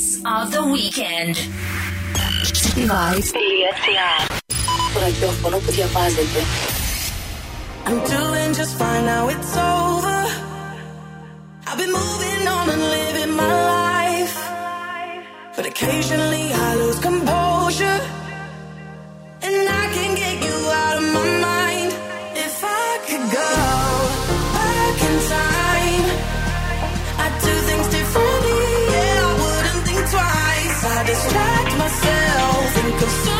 Hits of the Weekend. I'm doing just fine now, it's over. I've been moving on and living my life. But occasionally I lose composure. distract myself and consume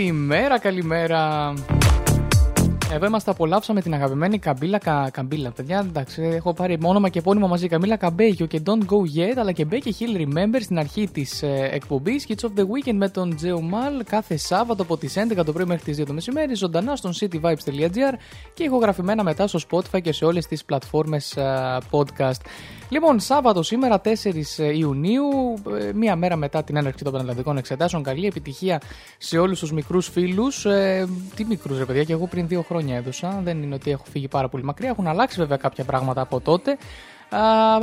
Καλημέρα, καλημέρα. Εδώ είμαστε, απολαύσαμε την αγαπημένη Καμπίλα Κα... Καμπίλα. Παιδιά, εντάξει, έχω πάρει όνομα και επώνυμο μαζί. Καμπίλα Καμπέγιο και Don't Go Yet, αλλά και Becky Hill Remember στην αρχή της ε, εκπομπής. Kids of the Weekend με τον Τζέο Μαλ κάθε Σάββατο από τις 11 το πρωί μέχρι τις 2 το μεσημέρι, ζωντανά στον cityvibes.gr και ηχογραφημένα μετά στο Spotify και σε όλες τις πλατφόρμες ε, podcast. Λοιπόν, Σάββατο σήμερα 4 ε, Ιουνίου, ε, μία μέρα μετά την έναρξη των πανελλαδικών εξετάσεων. Καλή επιτυχία σε όλους τους μικρούς φίλους. Ε, τι μικρούς, ρε παιδιά, και εγώ πριν δύο χρόνια έδωσα. Δεν είναι ότι έχω φύγει πάρα πολύ μακριά. Έχουν αλλάξει βέβαια κάποια πράγματα από τότε.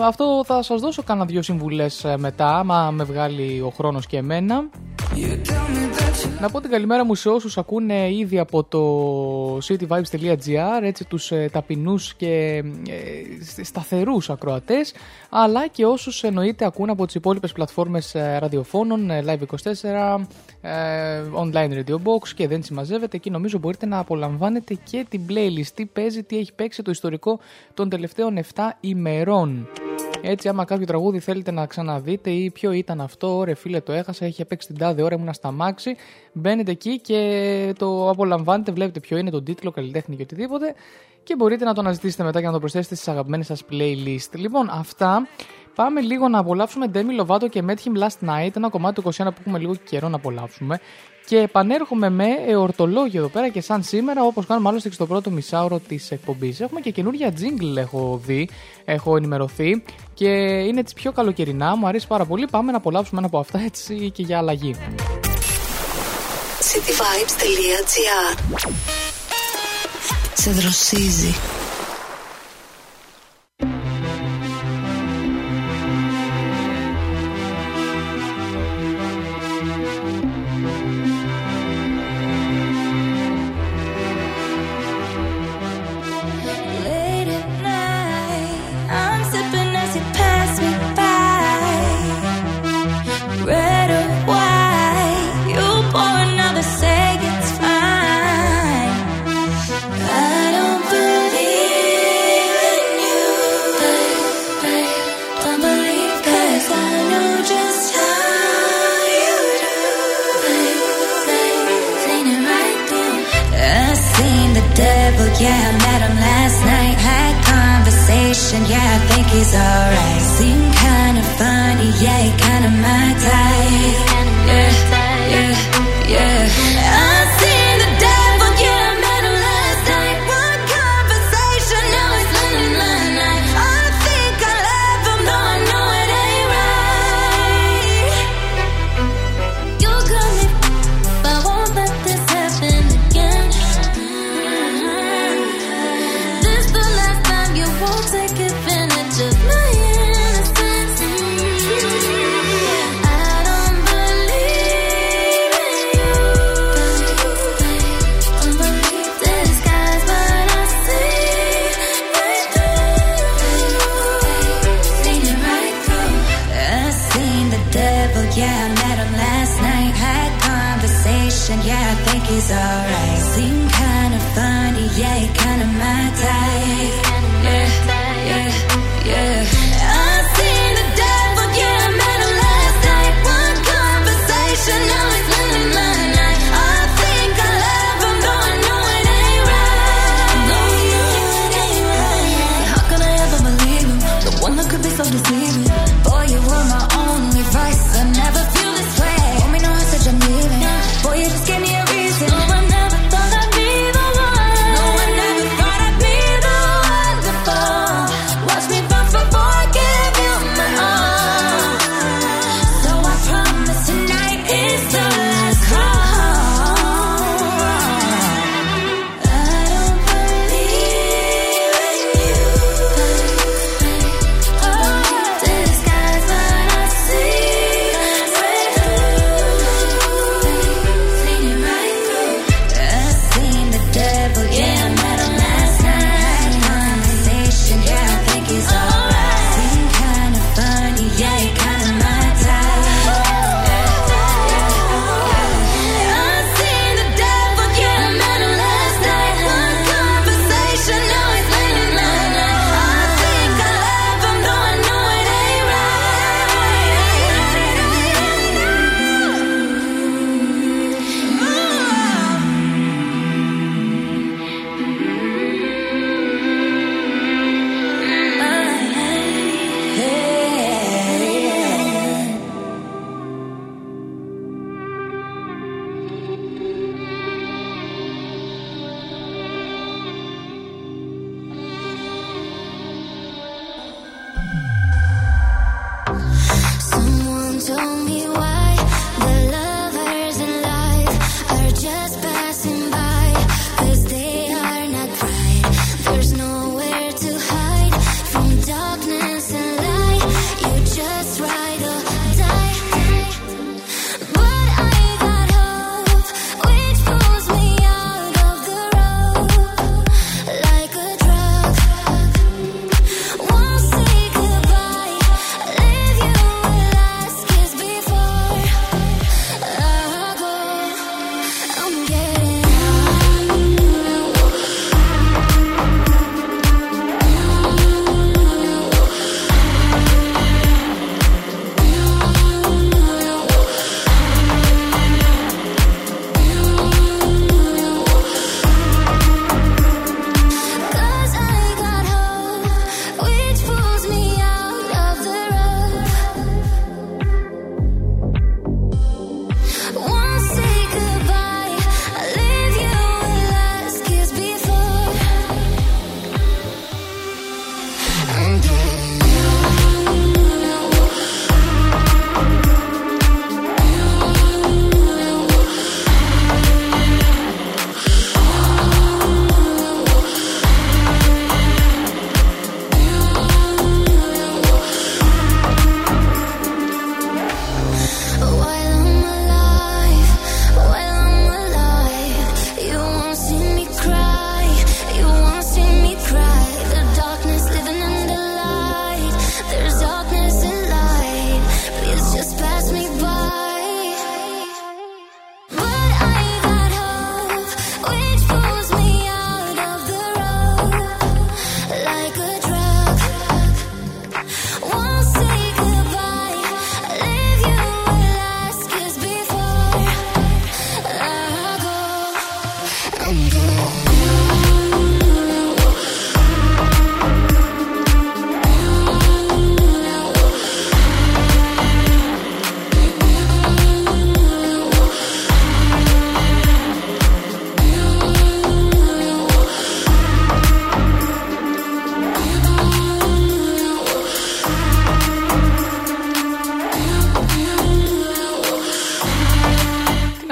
Αυτό θα σας δώσω κάνα δύο συμβουλές ε, μετά, άμα με βγάλει ο χρόνος και εμένα. Να πω την καλημέρα μου σε όσους ακούνε ήδη από το cityvibes.gr έτσι τους ε, ταπεινούς και ε, σταθερούς ακροατές αλλά και όσους εννοείται ακούνε από τις υπόλοιπες πλατφόρμες ε, ραδιοφώνων ε, Live24, ε, Online Radio Box και δεν συμμαζεύεται εκεί νομίζω μπορείτε να απολαμβάνετε και την playlist τι παίζει, τι έχει παίξει το ιστορικό των τελευταίων 7 ημερών. Έτσι, άμα κάποιο τραγούδι θέλετε να ξαναδείτε ή ποιο ήταν αυτό, ρε φίλε, το έχασα, είχε παίξει την τάδε ώρα, ήμουν στα μάξι. Μπαίνετε εκεί και το απολαμβάνετε, βλέπετε ποιο είναι, τον τίτλο, καλλιτέχνη και οτιδήποτε. Και μπορείτε να το αναζητήσετε μετά και να το προσθέσετε στις αγαπημένες σας playlist. Λοιπόν, αυτά. Πάμε λίγο να απολαύσουμε Demi Lovato και Met Him Last Night, ένα κομμάτι του 21 που έχουμε λίγο καιρό να απολαύσουμε. Και επανέρχομαι με εορτολόγιο εδώ πέρα και σαν σήμερα, όπως κάνουμε άλλωστε και στο πρώτο μισάωρο της εκπομπής. Έχουμε και καινούργια jingle, έχω δει, έχω ενημερωθεί και είναι έτσι πιο καλοκαιρινά, μου αρέσει πάρα πολύ. Πάμε να απολαύσουμε ένα από αυτά έτσι και για αλλαγή. cityvibes.gr Σε δροσίζει.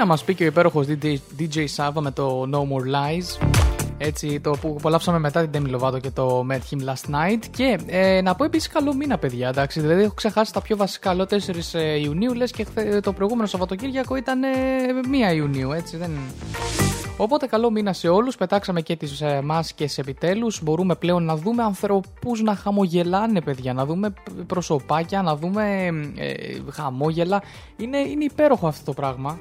Να μας πει και ο υπέροχος DJ, DJ Sava με το No More Lies έτσι, το που απολαύσαμε μετά την Demi Lovato και το Met Him Last Night. Και ε, να πω επίσης καλό μήνα, παιδιά. Εντάξει, δηλαδή έχω ξεχάσει τα πιο βασικά. Λέω 4 ε, Ιουνίου, λες και χθε, το προηγούμενο Σαββατοκύριακο ήταν ε, 1 Ιουνίου, έτσι. Δεν... Οπότε καλό μήνα σε όλους. Πετάξαμε και τις ε, μάσκε επιτέλους. Μπορούμε πλέον να δούμε ανθρώπους να χαμογελάνε, παιδιά. Να δούμε προσωπάκια, να δούμε ε, χαμόγελα. Είναι, είναι υπέροχο αυτό το πράγμα.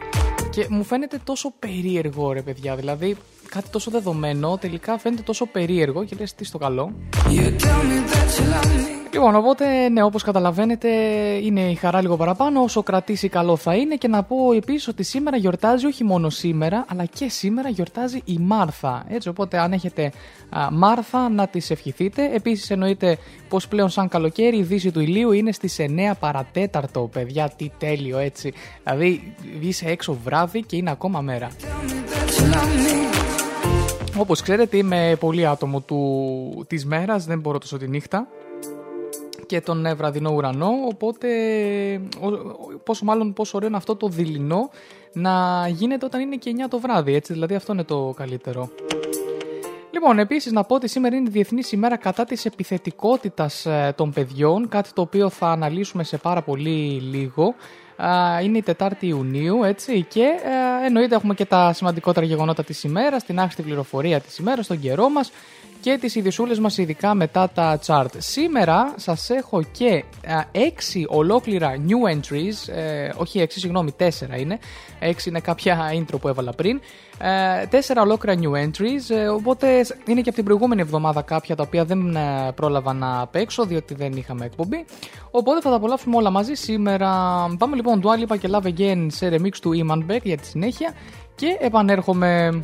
Και μου φαίνεται τόσο περίεργο, ρε παιδιά. Δηλαδή, κάτι τόσο δεδομένο τελικά φαίνεται τόσο περίεργο και λες τι στο καλό. Λοιπόν, οπότε, ναι, όπως καταλαβαίνετε, είναι η χαρά λίγο παραπάνω. Όσο κρατήσει καλό θα είναι. Και να πω επίσης ότι σήμερα γιορτάζει, όχι μόνο σήμερα, αλλά και σήμερα γιορτάζει η Μάρθα. Έτσι, οπότε αν έχετε α, Μάρθα, να τις ευχηθείτε. Επίσης, εννοείται πως πλέον σαν καλοκαίρι η δύση του ηλίου είναι στις 9 παρατέταρτο, παιδιά. Τι τέλειο, έτσι. Δηλαδή, είσαι έξω βράδυ και είναι ακόμα μέρα. Όπως ξέρετε είμαι πολύ άτομο του, της μέρας, δεν μπορώ τόσο τη νύχτα και τον ε, βραδινό ουρανό, οπότε πόσο μάλλον πόσο ωραίο είναι αυτό το δειλινό να γίνεται όταν είναι και 9 το βράδυ, έτσι δηλαδή αυτό είναι το καλύτερο. Λοιπόν, επίσης να πω ότι σήμερα είναι η Διεθνής ημέρα κατά της επιθετικότητας ε, των παιδιών, κάτι το οποίο θα αναλύσουμε σε πάρα πολύ λίγο είναι η Τετάρτη Ιουνίου, έτσι, και ε, εννοείται έχουμε και τα σημαντικότερα γεγονότα της ημέρας, την άχρηστη πληροφορία της ημέρας, τον καιρό μας και τις ειδισούλες μας ειδικά μετά τα chart. Σήμερα σας έχω και έξι ολόκληρα new entries, ε, όχι έξι, συγγνώμη, τέσσερα είναι, έξι είναι κάποια intro που έβαλα πριν, ε, τέσσερα ολόκληρα new entries, ε, οπότε είναι και από την προηγούμενη εβδομάδα κάποια τα οποία δεν ε, πρόλαβα να παίξω διότι δεν είχαμε εκπομπή. Οπότε θα τα απολαύσουμε όλα μαζί σήμερα. Πάμε λοιπόν Dua Lipa και Love Again σε remix του Iman Beck για τη συνέχεια και επανέρχομαι.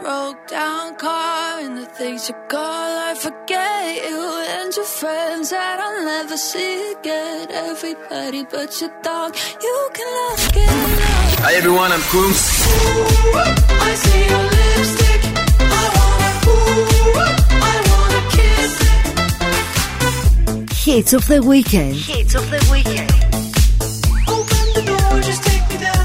broke down car and the things you call. I forget you and your friends that I'll never see again. Everybody but your dog, you can love. Hi everyone, I'm Coombs. I see your lipstick. I wanna, ooh, I wanna kiss. Hits of the weekend. Hits of the weekend. Open the door, just take me.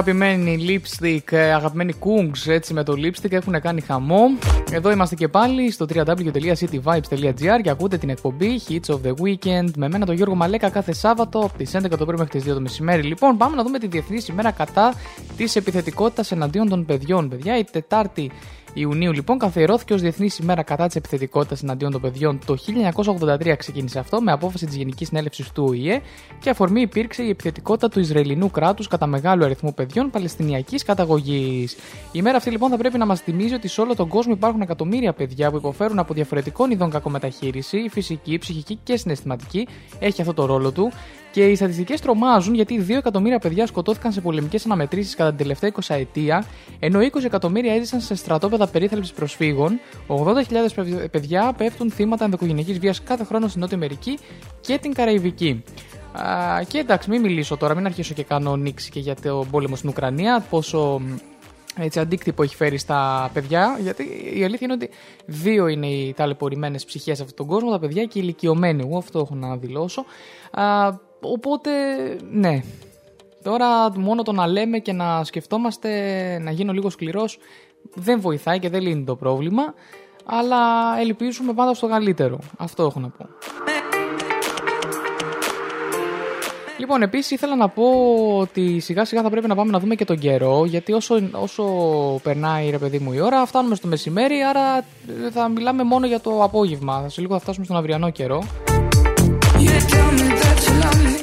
Αγαπημένοι lipstick, ε, αγαπημένοι kungs έτσι με το lipstick έχουν κάνει χαμό. Εδώ είμαστε και πάλι στο www.cityvibes.gr και ακούτε την εκπομπή Hits of the Weekend με μένα τον Γιώργο Μαλέκα κάθε Σάββατο από τις 11 το πρωί μέχρι τις 2 το μεσημέρι. Λοιπόν, πάμε να δούμε τη Διεθνή ημέρα κατά της επιθετικότητας εναντίον των παιδιών. Παιδιά, η Τετάρτη Ιουνίου λοιπόν καθιερώθηκε ως Διεθνής ημέρα κατά της επιθετικότητας εναντίον των παιδιών. Το 1983 ξεκίνησε αυτό με απόφαση της Γενικής Συνέλευσης του ΟΗΕ και αφορμή υπήρξε η επιθετικότητα του Ισραηλινού κράτους κατά μεγάλου αριθμού παιδιών Παλαιστινιακής καταγωγής. Η ημέρα αυτή λοιπόν θα πρέπει να μας θυμίζει ότι σε όλο τον κόσμο υπάρχουν εκατομμύρια παιδιά που υποφέρουν από διαφορετικών ειδών κακομεταχείριση, η φυσική, η ψυχική και συναισθηματική έχει αυτό το ρόλο του και οι στατιστικές τρομάζουν γιατί 2 εκατομμύρια παιδιά σκοτώθηκαν σε πολεμικές αναμετρήσεις κατά την τελευταία 20 ετία, ενώ 20 εκατομμύρια έζησαν σε στρατόπεδα περίθαλψης προσφύγων, 80.000 παιδιά πέφτουν θύματα ενδοκογενειακή βίας κάθε χρόνο στην Νότια Αμερική και την Καραϊβική. Α, και εντάξει, μην μιλήσω τώρα, μην αρχίσω και κάνω νήξη και για το πόλεμο στην Ουκρανία, πόσο έτσι, αντίκτυπο έχει φέρει στα παιδιά. Γιατί η αλήθεια είναι ότι δύο είναι οι ταλαιπωρημένες ψυχές σε αυτόν τον κόσμο, τα παιδιά και οι ηλικιωμένοι. Εγώ αυτό έχω να δηλώσω. Α, οπότε, ναι. Τώρα μόνο το να λέμε και να σκεφτόμαστε να γίνω λίγο σκληρός δεν βοηθάει και δεν λύνει το πρόβλημα. Αλλά ελπίζουμε πάντα στο καλύτερο. Αυτό έχω να πω. Λοιπόν, επίσης ήθελα να πω ότι σιγά σιγά θα πρέπει να πάμε να δούμε και τον καιρό. Γιατί όσο, όσο περνάει ρε παιδί μου η ώρα, φτάνουμε στο μεσημέρι. Άρα ε, θα μιλάμε μόνο για το απόγευμα. Σε λίγο θα φτάσουμε στον αυριανό καιρό.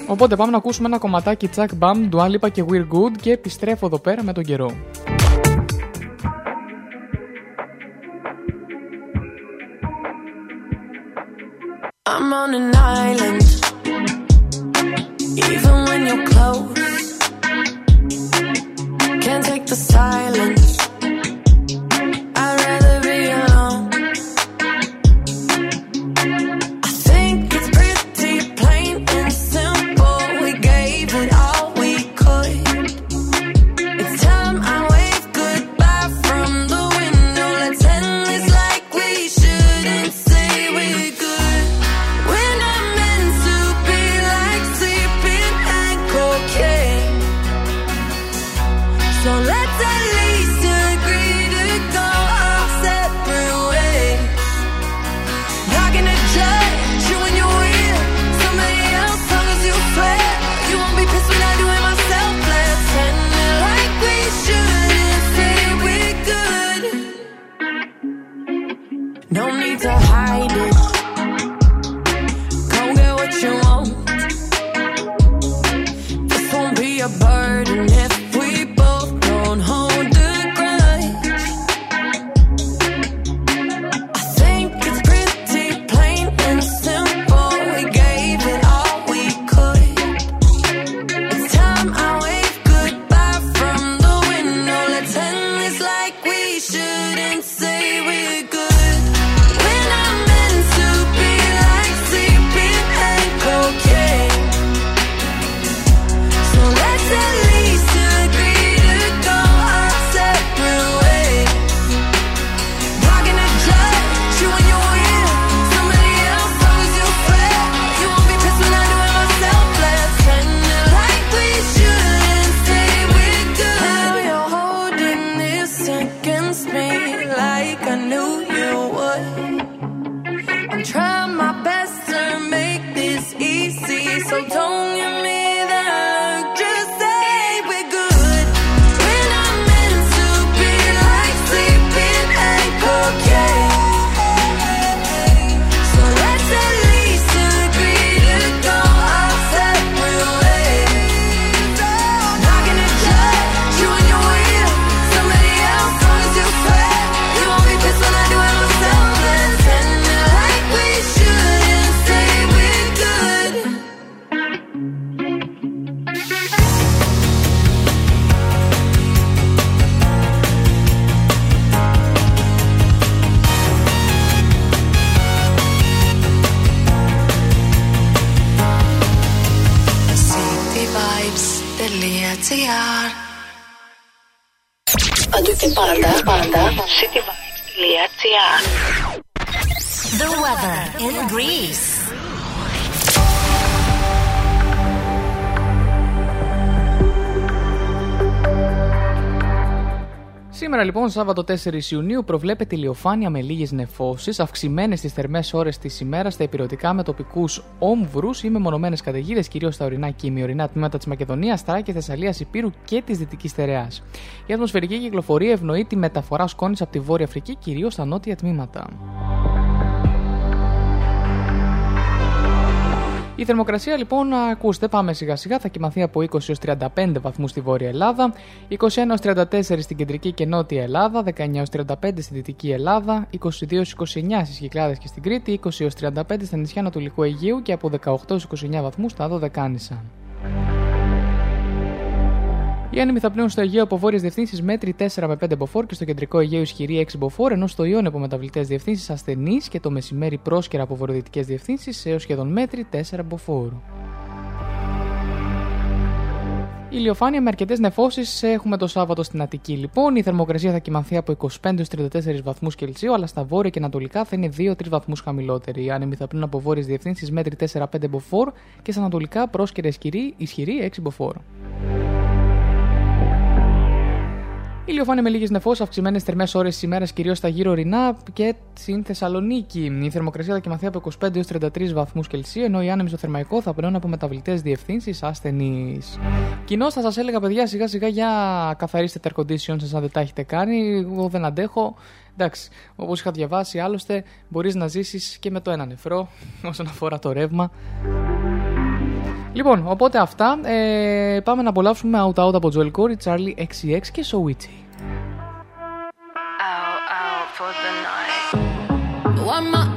Οπότε πάμε να ακούσουμε ένα κομματάκι τσακ. Μπαμ, τουάλιπα και we're good. Και επιστρέφω εδώ πέρα με τον καιρό. I'm on an island. Even when you're close, can't take the silence. Λοιπόν, Σάββατο 4 Ιουνίου, προβλέπεται ηλιοφάνεια με λίγες νεφώσεις, αυξημένες τις θερμές ώρες της ημέρας στα υπηρετικά με τοπικούς όμβρους ή μεμονωμένες καταιγίδες, κυρίως στα ορεινά και ημιορεινά τμήματα της Μακεδονίας, Θράκη, Θεσσαλίας, Υπήρου και της Δυτικής Στερεά. Η ατμοσφαιρική κυκλοφορία ευνοεί τη μεταφορά σκόνης από τη Βόρεια Αφρική, κυρίως στα νότια τμήματα. Η θερμοκρασία λοιπόν, ακούστε, πάμε σιγά σιγά, θα κοιμαθεί από 20 έως 35 βαθμούς στη Βόρεια Ελλάδα, 21 έως 34 στην Κεντρική και Νότια Ελλάδα, 19 έως 35 στη Δυτική Ελλάδα, 22 έως 29 στις Κυκλάδες και στην Κρήτη, 20 έως 35 στα νησιά Ανατολικού Αιγαίου και από 18 έως 29 βαθμούς στα Δωδεκάνησα. Οι άνεμοι θα πνέουν στο Αιγαίο από βόρειες διευθύνσεις μέτρη 4 με 5 μποφόρ και στο κεντρικό Αιγαίο ισχυρή 6 μποφόρ, ενώ στο Ιόνιο από μεταβλητές διευθύνσεις ασθενείς και το μεσημέρι πρόσκαιρα από βορειοδυτικές διευθύνσεις έως σχεδόν μέτρη 4 μποφόρ. Ηλιοφάνεια με αρκετές νεφώσεις έχουμε το Σάββατο στην Αττική. Λοιπόν, η θερμοκρασία θα κοιμαθεί από 25 34 βαθμούς Κελσίου, αλλά στα βόρεια και ανατολικά θα είναι 2-3 βαθμούς χαμηλότερη. Οι άνεμοι θα πνούν από βόρειες διευθύνσεις μέτρη 4-5 μποφόρ και στα ανατολικά πρόσκαιρα ισχυρή, ισχυρή 6 μποφόρ. Ηλιοφάνεια με λίγες νεφώσει, αυξημένες θερμές ώρες τη ημέρας κυρίως στα γύρω ορεινά και στην Θεσσαλονίκη. Η θερμοκρασία θα κοιμαθεί από 25 έως 33 βαθμούς Κελσίου, ενώ οι άνεμοι στο θερμαϊκό θα περνούν από μεταβλητές διευθύνσεις ασθενείς. Κοινώς θα σας έλεγα, παιδιά, σιγά σιγά για καθαρίστε τα air condition σας αν δεν τα έχετε κάνει. Εγώ δεν αντέχω. Εντάξει, όπως είχα διαβάσει, άλλωστε μπορείς να ζήσεις και με το ένα νεφρό όσον αφορά το ρεύμα. Λοιπόν, οπότε αυτά. Ε, πάμε να απολαύσουμε Out Out από Joel Corey, Charlie XCX και Soichi. Why am I on my own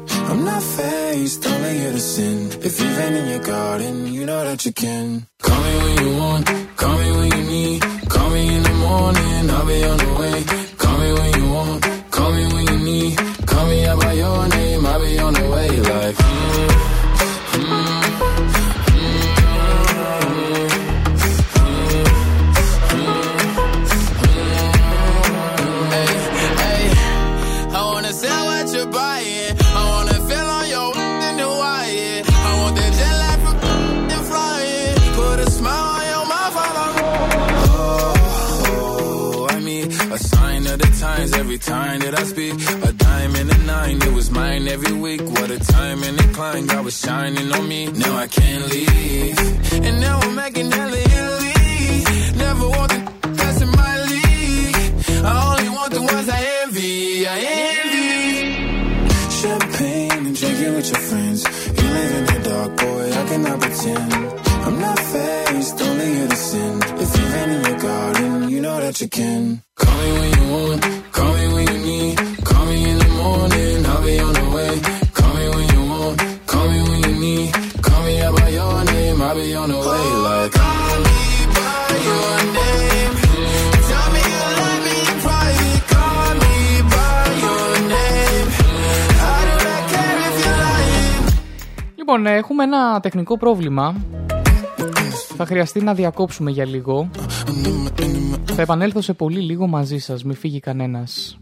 I'm not faced, only you to sin. If you've in your garden, you know that you can. Call me when you want πρόβλημα. Θα χρειαστεί να διακόψουμε για λίγο. Θα επανέλθω σε πολύ λίγο μαζί σας, μη φύγει κανένας.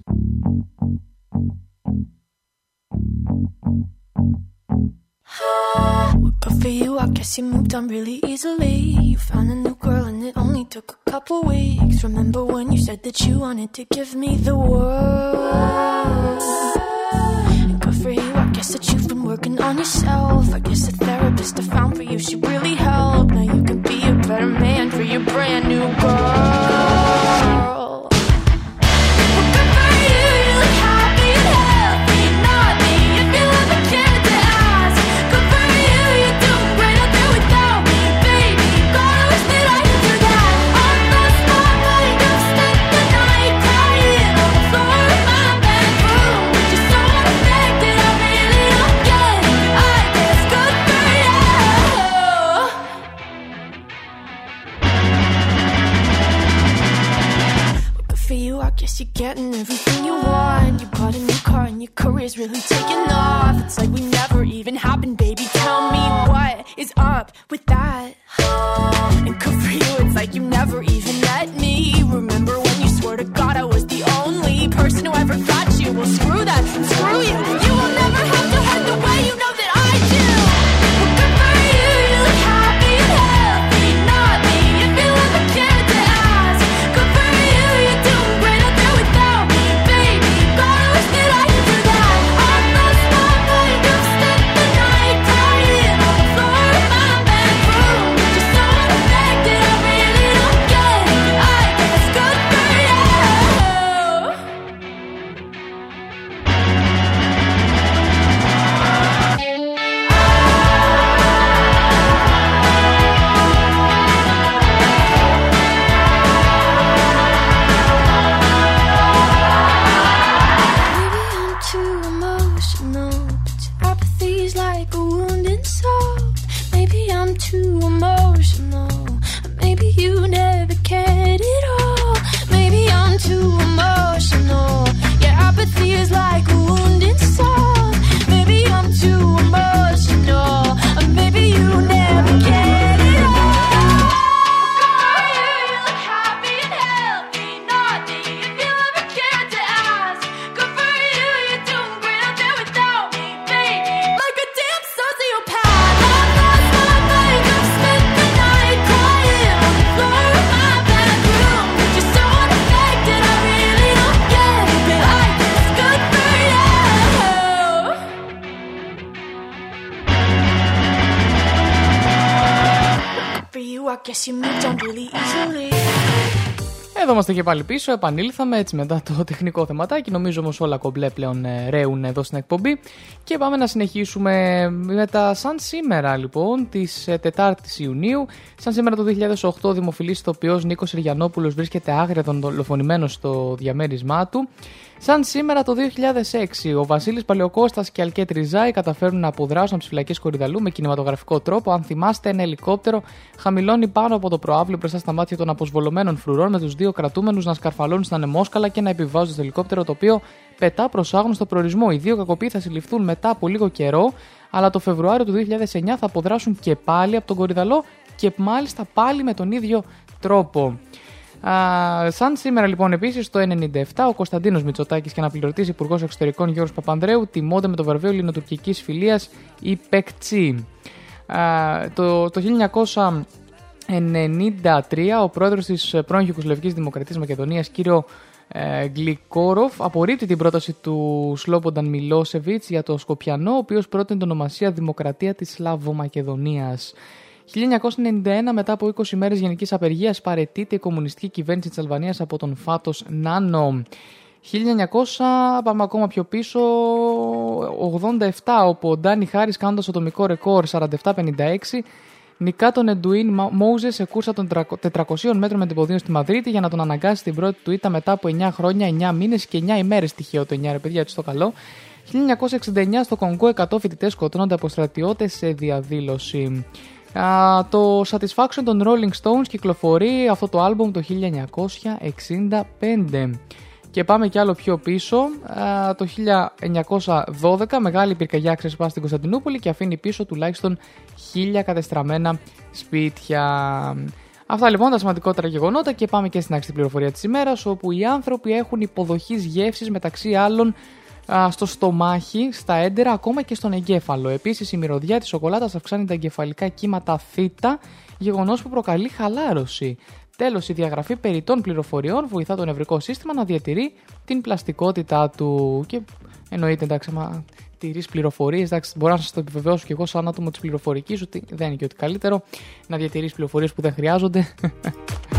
well, screw that. Screw you. Και πάλι πίσω, επανήλθαμε έτσι μετά το τεχνικό θεματάκι. Νομίζω όμως όλα κομπλέ πλέον ε, ρέουν εδώ στην εκπομπή. Και πάμε να συνεχίσουμε με τα σαν σήμερα λοιπόν, της ε, 4η Ιουνίου. Σαν σήμερα το 2008, ο δημοφιλής ηθοποιός Νίκος Ριγιανόπουλο βρίσκεται άγρια δολοφονημένος στο διαμέρισμά του. Σαν σήμερα το 2006, ο Βασίλης Παλαιοκώστα και Αλκέτ Ριζάη καταφέρουν να αποδράσουν από τις φυλακές Κορυδαλού με κινηματογραφικό τρόπο. Αν θυμάστε, ένα ελικόπτερο χαμηλώνει πάνω από το προάβλιο μπροστά στα μάτια των αποσβολωμένων φρουρών με τους δύο κρατούμενους να σκαρφαλώνουν στην ανεμόσκαλα και να επιβάζουν στο ελικόπτερο το οποίο πετά προς άγνωστο στο προορισμό. Οι δύο κακοποιοί θα συλληφθούν μετά από λίγο καιρό, αλλά το Φεβρουάριο του 2009 θα αποδράσουν και πάλι από τον Κορυδαλό και μάλιστα πάλι με τον ίδιο τρόπο. Α, σαν σήμερα λοιπόν επίσης το 1997 ο Κωνσταντίνος Μητσοτάκης και αναπληρωτής Υπουργός Εξωτερικών Γιώργος Παπανδρέου τιμώνται με το βραβείο Ελληνοτουρκικής Φιλίας η ΠΕΚΤΣΙ. Το, το 1993 ο πρόεδρος της πρώην Ιουγκοσλαβικής Δημοκρατίας Μακεδονίας κύριο ε, Γκλικόροφ απορρίπτει την πρόταση του Σλόμπονταν Μιλόσεβιτς για το Σκοπιανό ο οποίος πρότεινε την ονομασία Δημοκρατία της Σλαβομακεδονίας. 1991, μετά από 20 μέρες γενικής απεργίας, παρετείται η κομμουνιστική κυβέρνηση της Αλβανίας από τον Φάτος Νάνο. 1900, πάμε ακόμα πιο πίσω, 87, όπου ο Ντάνι Χάρη κάνοντας ατομικό ρεκόρ 47-56, νικά τον Εντουίν Μόουζες σε κούρσα των 400 μέτρων με την ποδήλατο στη Μαδρίτη για να τον αναγκάσει στην πρώτη του ήττα μετά από 9 χρόνια, 9 μήνες και 9 ημέρες. Τυχαίο το 9, ρε παιδιά, έτσι το καλό. 1969 στο Κονγκό 100 φοιτητές σκοτώνονται από στρατιώτες σε διαδήλωση. Α, το Satisfaction των Rolling Stones κυκλοφορεί αυτό το άλμπουμ το 1965. Και πάμε κι άλλο πιο πίσω. Α, το 1912 μεγάλη πυρκαγιά ξεσπά στην Κωνσταντινούπολη και αφήνει πίσω τουλάχιστον χίλια κατεστραμμένα σπίτια. Αυτά λοιπόν τα σημαντικότερα γεγονότα και πάμε και στην άξιτη πληροφορία της ημέρας όπου οι άνθρωποι έχουν υποδοχής γεύσης μεταξύ άλλων α, στο στομάχι, στα έντερα, ακόμα και στον εγκέφαλο. Επίσης, η μυρωδιά της σοκολάτας αυξάνει τα εγκεφαλικά κύματα θήτα, γεγονός που προκαλεί χαλάρωση. Τέλος, η διαγραφή περιττών πληροφοριών βοηθά το νευρικό σύστημα να διατηρεί την πλαστικότητά του. Και εννοείται, εντάξει, μα τηρείς πληροφορίες. Εντάξει, μπορώ να σας το επιβεβαιώσω και εγώ, σαν άτομο της πληροφορικής, ότι δεν είναι και ότι καλύτερο να διατηρείς πληροφορίες που δεν χρειάζονται.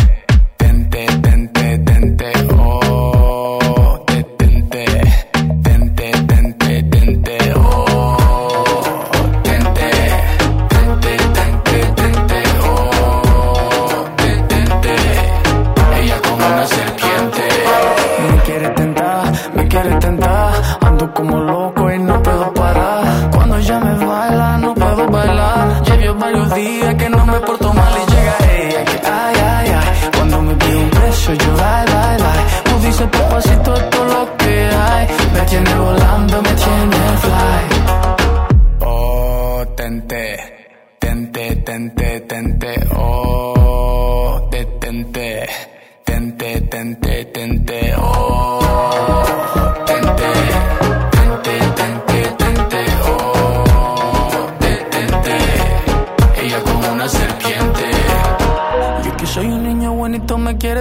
Oh, tente, tente, tente, tente, oh, detente, tente, tente, tente, oh,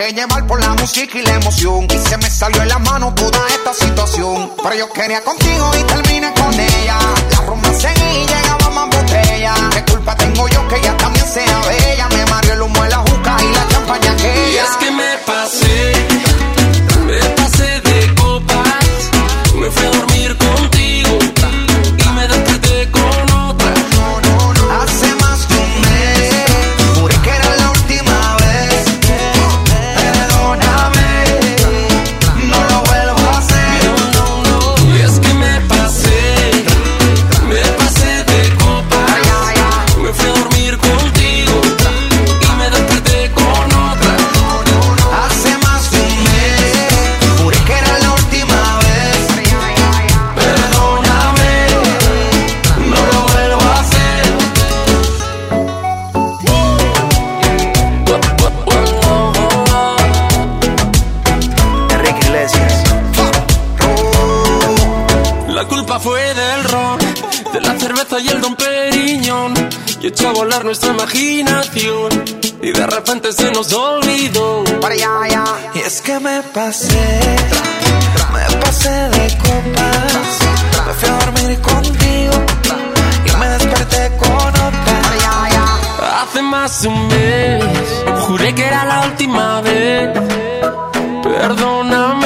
dejé llevar por la música y la emoción. Y se me salió en la mano toda esta situación. Pero yo quería contigo y terminé con ella. La rumba seguía y llegaba más botella. ¿Qué culpa tengo yo que ella también sea bella? Me mareó el humo de la juca y la champaña que Y es que me pasé, me pasé de copas. Me fui a. volar nuestra imaginación y de repente se nos olvidó. Y es que me pasé, me pasé de copas, me fui a dormir contigo y me desperté con otra. Hace más de un mes juré que era la última vez. Perdóname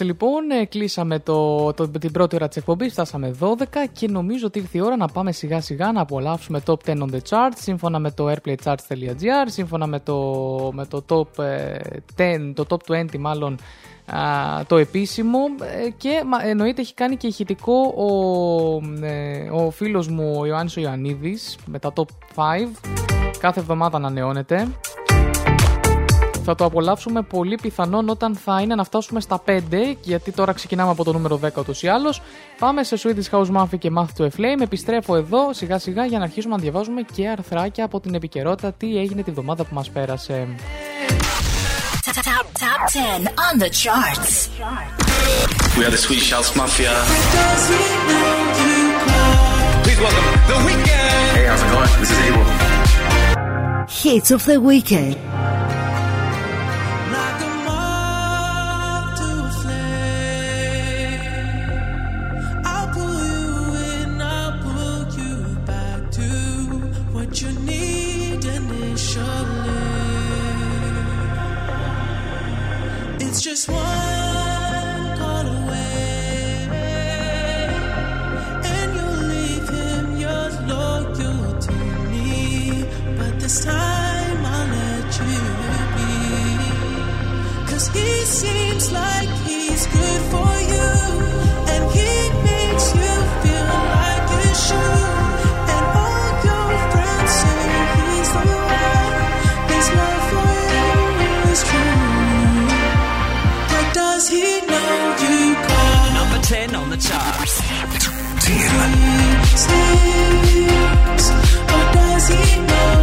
Λοιπόν, ε, κλείσαμε το, την πρώτη ώρα της εκπομπής, φτάσαμε 12 και νομίζω ότι ήρθε η ώρα να πάμε σιγά σιγά να απολαύσουμε top 10 on the charts σύμφωνα με το airplaycharts.gr, σύμφωνα με το, με το top ε, 10, το top 20 μάλλον το επίσημο. Ε, και εννοείται έχει κάνει και ηχητικό ο, ο φίλος μου ο Ιωάννης ο Ιωαννίδης με τα top 5 κάθε εβδομάδα ανανεώνεται. Θα το απολαύσουμε πολύ πιθανόν όταν θα είναι να φτάσουμε στα 5, γιατί τώρα ξεκινάμε από το νούμερο 10 ούτως ή άλλως. Πάμε σε Swedish House Mafia και Math to a Flame. Επιστρέφω εδώ σιγά σιγά για να αρχίσουμε να διαβάζουμε και αρθράκια από την επικαιρότητα τι έγινε τη βδομάδα που μας πέρασε. Top, top 10 on the charts. We are the Swedish House Mafia. Please welcome The Weeknd. Hey, how's it going? This is Abel. Hits of the weekend. Cause he seems like he's good for you. Sleeps, or does he know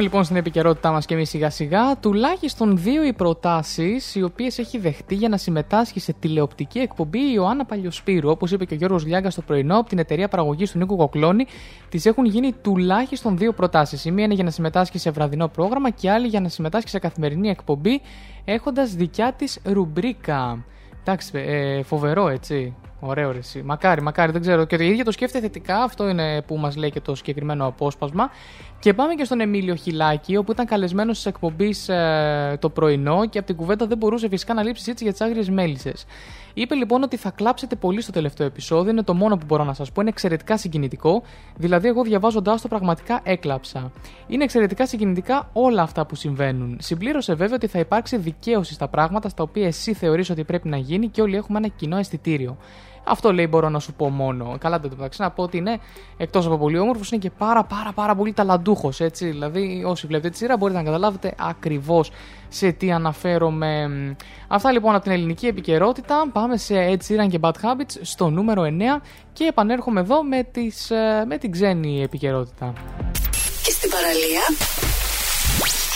Πάμε λοιπόν στην επικαιρότητά μας και εμείς σιγά σιγά. Τουλάχιστον δύο οι προτάσεις οι οποίες έχει δεχτεί για να συμμετάσχει σε τηλεοπτική εκπομπή η Ιωάννα Παλιοσπύρου. Όπως είπε και ο Γιώργος Λιάγκας στο πρωινό, από την εταιρεία παραγωγής του Νίκο Κοκλώνη, της έχουν γίνει τουλάχιστον δύο προτάσεις. Η μία είναι για να συμμετάσχει σε βραδινό πρόγραμμα και η άλλη για να συμμετάσχει σε καθημερινή εκπομπή, έχοντας δικιά της ρουμπρίκα. Εντάξει, ε, φοβερό έτσι. Ωραίο ρε εσύ. Μακάρι, μακάρι, δεν ξέρω. Και το ίδιο το σκέφτεται θετικά, αυτό είναι που μας λέει και το συγκεκριμένο απόσπασμα. Και πάμε και στον Εμίλιο Χιλάκη, όπου ήταν καλεσμένος τη εκπομπής ε, το πρωινό και από την κουβέντα δεν μπορούσε φυσικά να λείψει έτσι για τις άγριες μέλισσες. Είπε λοιπόν ότι θα κλάψετε πολύ στο τελευταίο επεισόδιο, είναι το μόνο που μπορώ να σας πω. Είναι εξαιρετικά συγκινητικό, δηλαδή εγώ διαβάζοντάς το πραγματικά έκλαψα. Είναι εξαιρετικά συγκινητικά όλα αυτά που συμβαίνουν. Συμπλήρωσε βέβαια ότι θα υπάρξει δικαίωση στα πράγματα στα οποία εσύ θεωρείς ότι πρέπει να γίνει και όλοι έχουμε ένα κοινό αισθητήριο. Αυτό λέει μπορώ να σου πω μόνο. Καλά, δεν το μεταξύ να πω ότι είναι εκτός από πολύ όμορφος, είναι και πάρα πάρα πάρα πολύ ταλαντούχος. Έτσι, δηλαδή, όσοι βλέπετε τη σειρά μπορείτε να καταλάβετε ακριβώς σε τι αναφέρομαι. Αυτά λοιπόν από την ελληνική επικαιρότητα. Πάμε σε Ed Sheeran και Bad Habits στο νούμερο 9 και επανέρχομαι εδώ με, τις, ε, με την ξένη επικαιρότητα. Και στην παραλία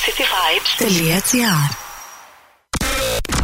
cityvibes.gr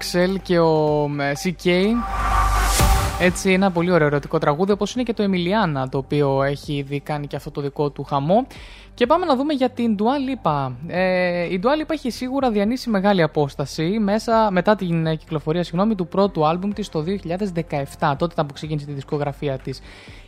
Άξελ και ο ε, CK. Έτσι ένα πολύ ωραίο ερωτικό τραγούδι όπως είναι και το Εμιλιάνα το οποίο έχει ήδη κάνει και αυτό το δικό του χαμό. Και πάμε να δούμε για την Dua Lipa. Ε, η Dua Lipa έχει σίγουρα διανύσει μεγάλη απόσταση μέσα, μετά την ε, κυκλοφορία συγγνώμη, του πρώτου άλμπουμ της το 2017, τότε ήταν που ξεκίνησε τη δισκογραφία της.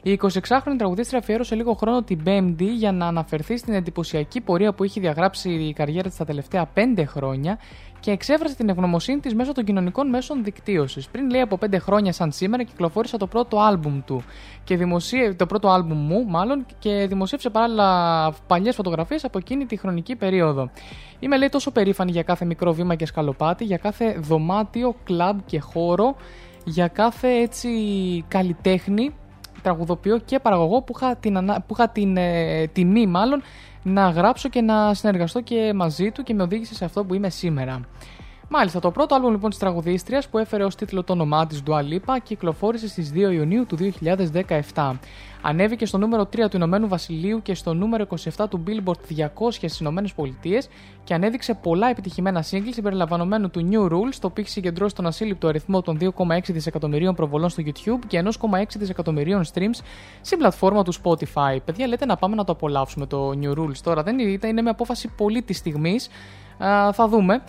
Η 26χρονη τραγουδίστρια αφιέρωσε λίγο χρόνο την Πέμπτη για να αναφερθεί στην εντυπωσιακή πορεία που έχει διαγράψει η καριέρα της τα τελευταία 5 χρόνια και εξέφρασε την ευγνωμοσύνη της μέσω των κοινωνικών μέσων δικτύωσης. Πριν λέει από 5 χρόνια, σαν σήμερα, κυκλοφόρησα το πρώτο άλμπουμ του. Και δημοσίε... Το πρώτο άλμπουμ μου, μάλλον, και δημοσίευσε παράλληλα παλιές φωτογραφίες από εκείνη τη χρονική περίοδο. Είμαι, λέει, τόσο περήφανη για κάθε μικρό βήμα και σκαλοπάτι, για κάθε δωμάτιο, κλαμπ και χώρο, για κάθε έτσι καλλιτέχνη τραγουδοποιό και παραγωγό που είχα την, ανα... που είχα την ε, τιμή μάλλον να γράψω και να συνεργαστώ και μαζί του και με οδήγησε σε αυτό που είμαι σήμερα. Μάλιστα, το πρώτο άλμπουμ λοιπόν της τραγουδίστριας που έφερε ως τίτλο το όνομά της Dua Lipa κυκλοφόρησε στις 2 Ιουνίου του 2017. Ανέβηκε στο νούμερο 3 του Ηνωμένου Βασιλείου και στο νούμερο 27 του Billboard 200 στις Ηνωμένες Πολιτείες και ανέδειξε πολλά επιτυχημένα singles συμπεριλαμβανομένου του New Rules, το οποίο έχει συγκεντρώσει τον ασύλληπτο αριθμό των 2,6 δισεκατομμυρίων προβολών στο YouTube και 1,6 δισεκατομμυρίων streams στην πλατφόρμα του Spotify. Παιδιά, λέτε να πάμε να το απολαύσουμε το New Rules τώρα. Δεν είναι, είναι μια απόφαση πολύ τη στιγμή. Θα δούμε.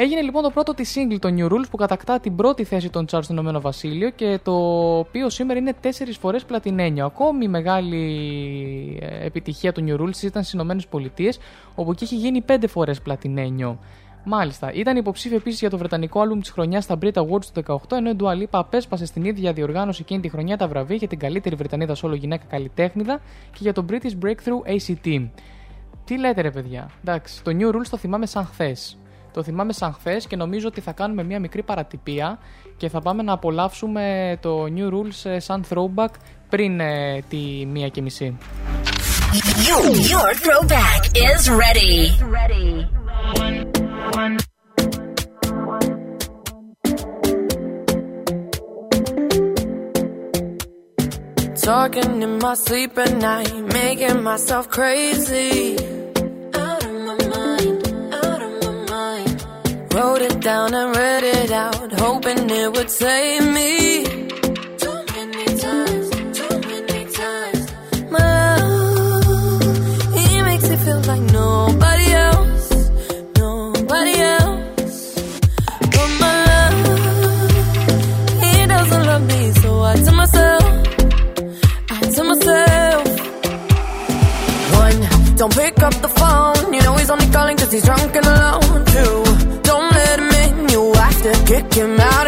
Έγινε λοιπόν το πρώτο της single το New Rules που κατακτά την πρώτη θέση των charts στο Ηνωμένο Βασίλειο και το οποίο σήμερα είναι 4 φορές πλατινένιο. Ακόμη μεγάλη ε, επιτυχία του New Rules ήταν στις Ηνωμένες Πολιτείες, όπου εκεί έχει γίνει 5 φορές πλατινένιο. Μάλιστα. Ήταν υποψήφιο επίσης για το βρετανικό άλμπουμ της χρονιάς στα Brit Awards του 18, ενώ η Dua Lipa απέσπασε στην ίδια διοργάνωση εκείνη τη χρονιά τα βραβεία για την καλύτερη Βρετανίδα σόλο γυναίκα καλλιτέχνηδα και για το British Breakthrough ACT. Τι λέτε ρε παιδιά; Εντάξει, το New Rules το θυμάμαι σαν χθες. Το θυμάμαι σαν χθες και νομίζω ότι θα κάνουμε μια μικρή παρατυπία και θα πάμε να απολαύσουμε το New Rules ε, σαν throwback πριν ε, τη μία και μισή. Your throwback is ready. Wrote it down and read it out, hoping it would save me. Too many times, too many times. My love, he makes it feel like nobody else, nobody else. But my love, he doesn't love me, so I tell myself, I tell myself. One, don't pick up the phone, you know he's only calling cause he's drunk and alone. Pick him out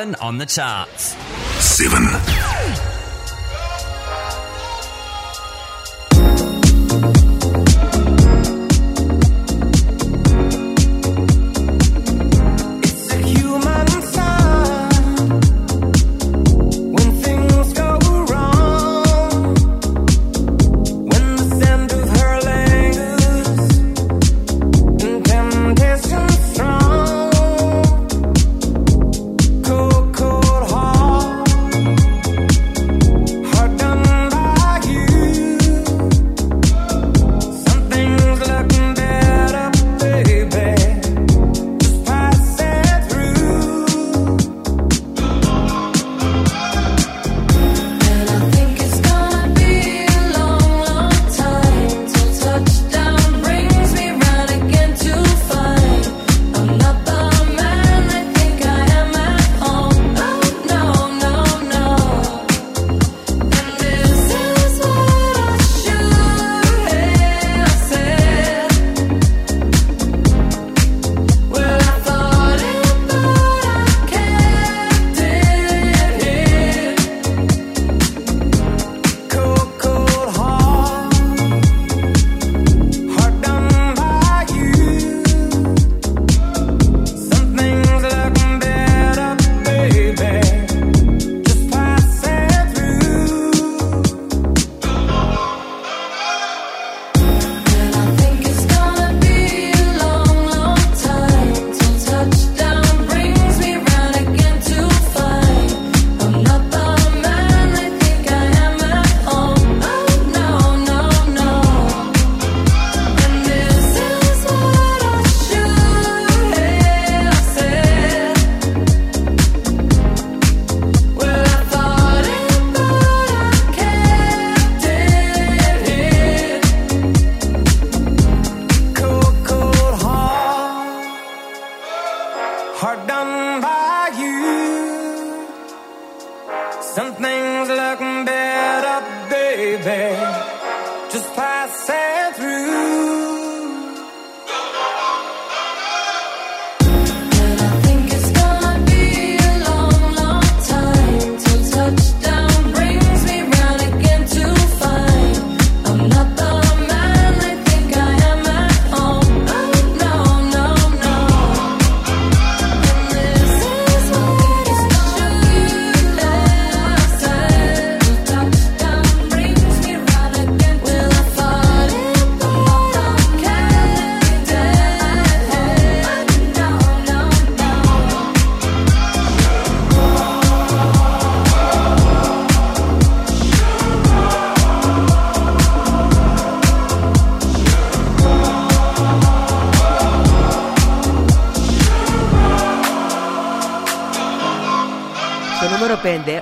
seven on the charts. Seven.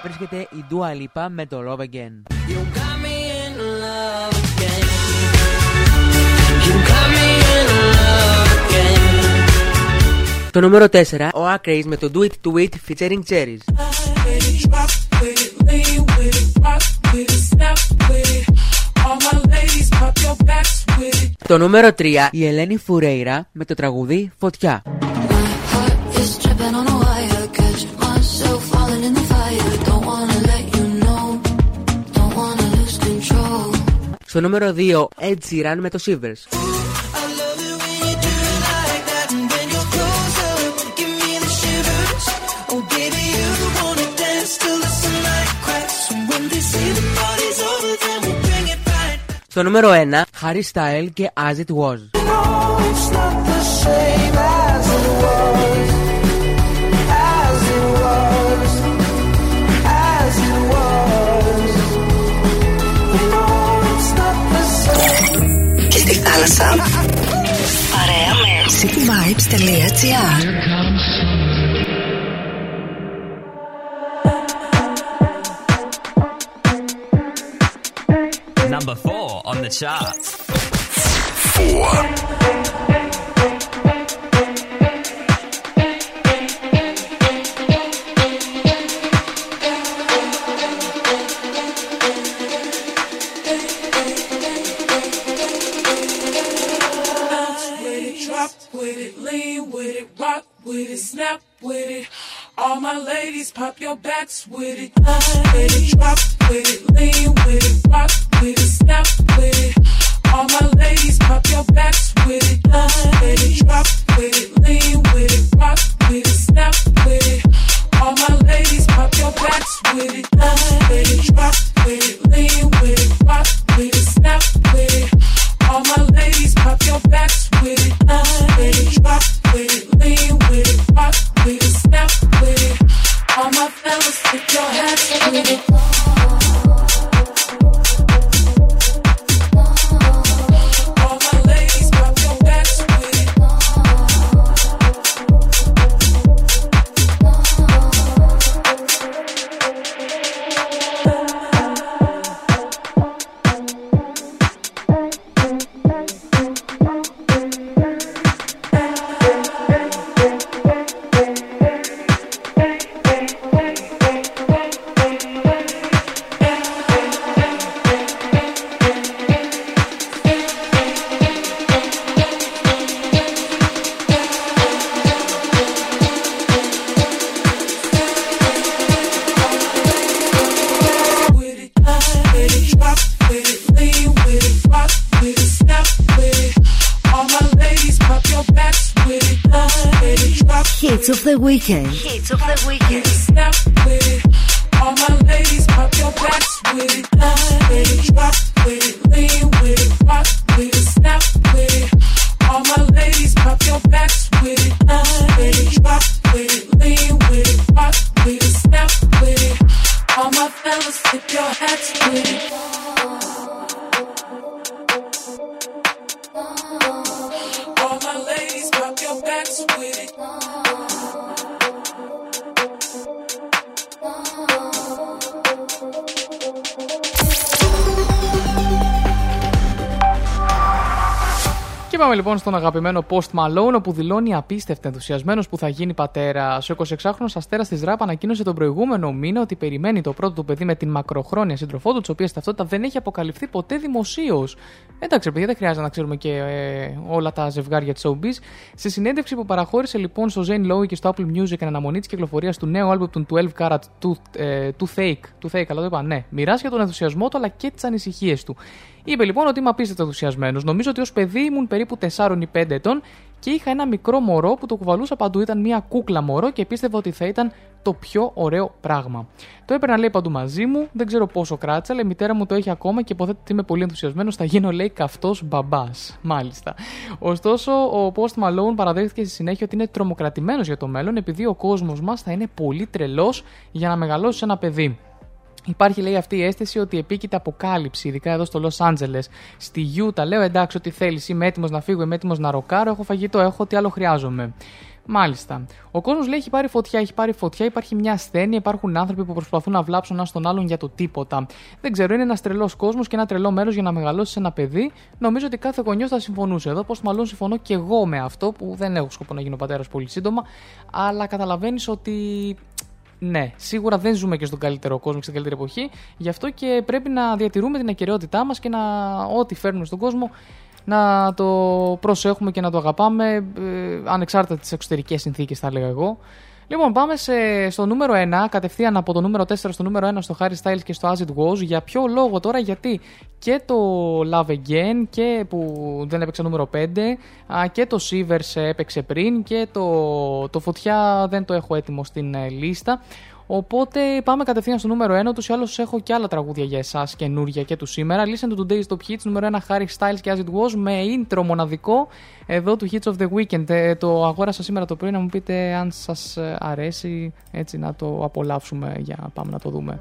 βρίσκεται η Dua Lipa με το Love Again. Το νούμερο 4, ο Acraze με το Do It To It featuring Cherries. Το νούμερο 3, η Ελένη Φουρέιρα με το τραγουδί Φωτιά. Στο νούμερο 2, Ed Sheeran με το Shivers. Στο νούμερο 1, Harry Style και As It Was. No, Παρέα με cityvibes.gr Number 4 on the charts. ladies, pop your backs with it. Let it. Drop weekend. Hits λοιπόν στον αγαπημένο Post Malone, όπου δηλώνει απίστευτα ενθουσιασμένος που θα γίνει πατέρα. Ο 26χρονο αστέρας της Ραπ ανακοίνωσε τον προηγούμενο μήνα ότι περιμένει το πρώτο του παιδί με την μακροχρόνια σύντροφό του, της οποίας ταυτότητα δεν έχει αποκαλυφθεί ποτέ δημοσίως. Εντάξει, παιδιά, δεν χρειάζεται να ξέρουμε και ε, όλα τα ζευγάρια της showbiz. Σε συνέντευξη που παραχώρησε λοιπόν στο Zane Lowe και στο Apple Music εν αναμονή της κυκλοφορίας του νέου album του 12 Karat του, ε, του Fake, του Fake, αλλά το είπα, ναι, μοιράστηκε τον ενθουσιασμό του αλλά και τις ανησυχίες του. Είπε λοιπόν ότι είμαι απίστευτα ενθουσιασμένος. Νομίζω ότι ως παιδί ήμουν περίπου 4 ή 5 ετών και είχα ένα μικρό μωρό που το κουβαλούσα παντού. Ήταν μια κούκλα μωρό και πίστευα ότι θα ήταν το πιο ωραίο πράγμα. Το έπαιρνα λέει παντού μαζί μου, δεν ξέρω πόσο κράτησα, αλλά η μητέρα μου το έχει ακόμα και υποθέτω ότι είμαι πολύ ενθουσιασμένος. Θα γίνω λέει καυτός μπαμπάς. Μάλιστα. Ωστόσο, ο Post Malone παραδέχθηκε στη συνέχεια ότι είναι τρομοκρατημένος για το μέλλον επειδή ο κόσμος μας θα είναι πολύ τρελός για να μεγαλώσει ένα παιδί. Υπάρχει λέει αυτή η αίσθηση ότι επίκειται αποκάλυψη, ειδικά εδώ στο Λο Άντζελε. Στη Γιούτα λέω εντάξει, ότι θέλεις, είμαι έτοιμος να φύγω, είμαι έτοιμος να ροκάρω, έχω φαγητό, έχω τι άλλο χρειάζομαι. Μάλιστα. Ο κόσμος λέει έχει πάρει φωτιά, έχει πάρει φωτιά, υπάρχει μια ασθένεια, υπάρχουν άνθρωποι που προσπαθούν να βλάψουν ένα τον άλλον για το τίποτα. Δεν ξέρω, είναι ένας τρελός κόσμος και ένα τρελό μέρος για να μεγαλώσει ένα παιδί. Νομίζω ότι κάθε γονιός θα συμφωνούσε. Εδώ, πώ μάλλον συμφωνώ και εγώ με αυτό, που δεν έχω σκοπό να γίνω πατέρας πολύ σύντομα, αλλά καταλαβαίνεις ότι ναι, σίγουρα δεν ζούμε και στον καλύτερο κόσμο και στην καλύτερη εποχή. Γι' αυτό και πρέπει να διατηρούμε την ακαιρεότητά μας και να ό,τι φέρνουμε στον κόσμο να το προσέχουμε και να το αγαπάμε ε, ανεξάρτητα τις εξωτερικές συνθήκες θα έλεγα εγώ. Λοιπόν, πάμε σε, στο νούμερο 1, κατευθείαν από το νούμερο 4 στο νούμερο 1 στο Harry Styles και στο As It Was. Για ποιο λόγο τώρα, γιατί και το Love Again και που δεν έπαιξε νούμερο 5 α, και το Shivers έπαιξε πριν και το, το Φωτιά δεν το έχω έτοιμο στην ε, λίστα. Οπότε πάμε κατευθείαν στο νούμερο 1. Ούτως ή άλλως έχω και άλλα τραγούδια για εσάς καινούρια και τους σήμερα. Listen to today's top hits. Νούμερο 1 Harry Styles και As It Was με intro μοναδικό εδώ του Hits of the Weekend. Ε, το αγόρασα σήμερα το πρωί να μου πείτε αν σας αρέσει έτσι να το απολαύσουμε για να πάμε να το δούμε.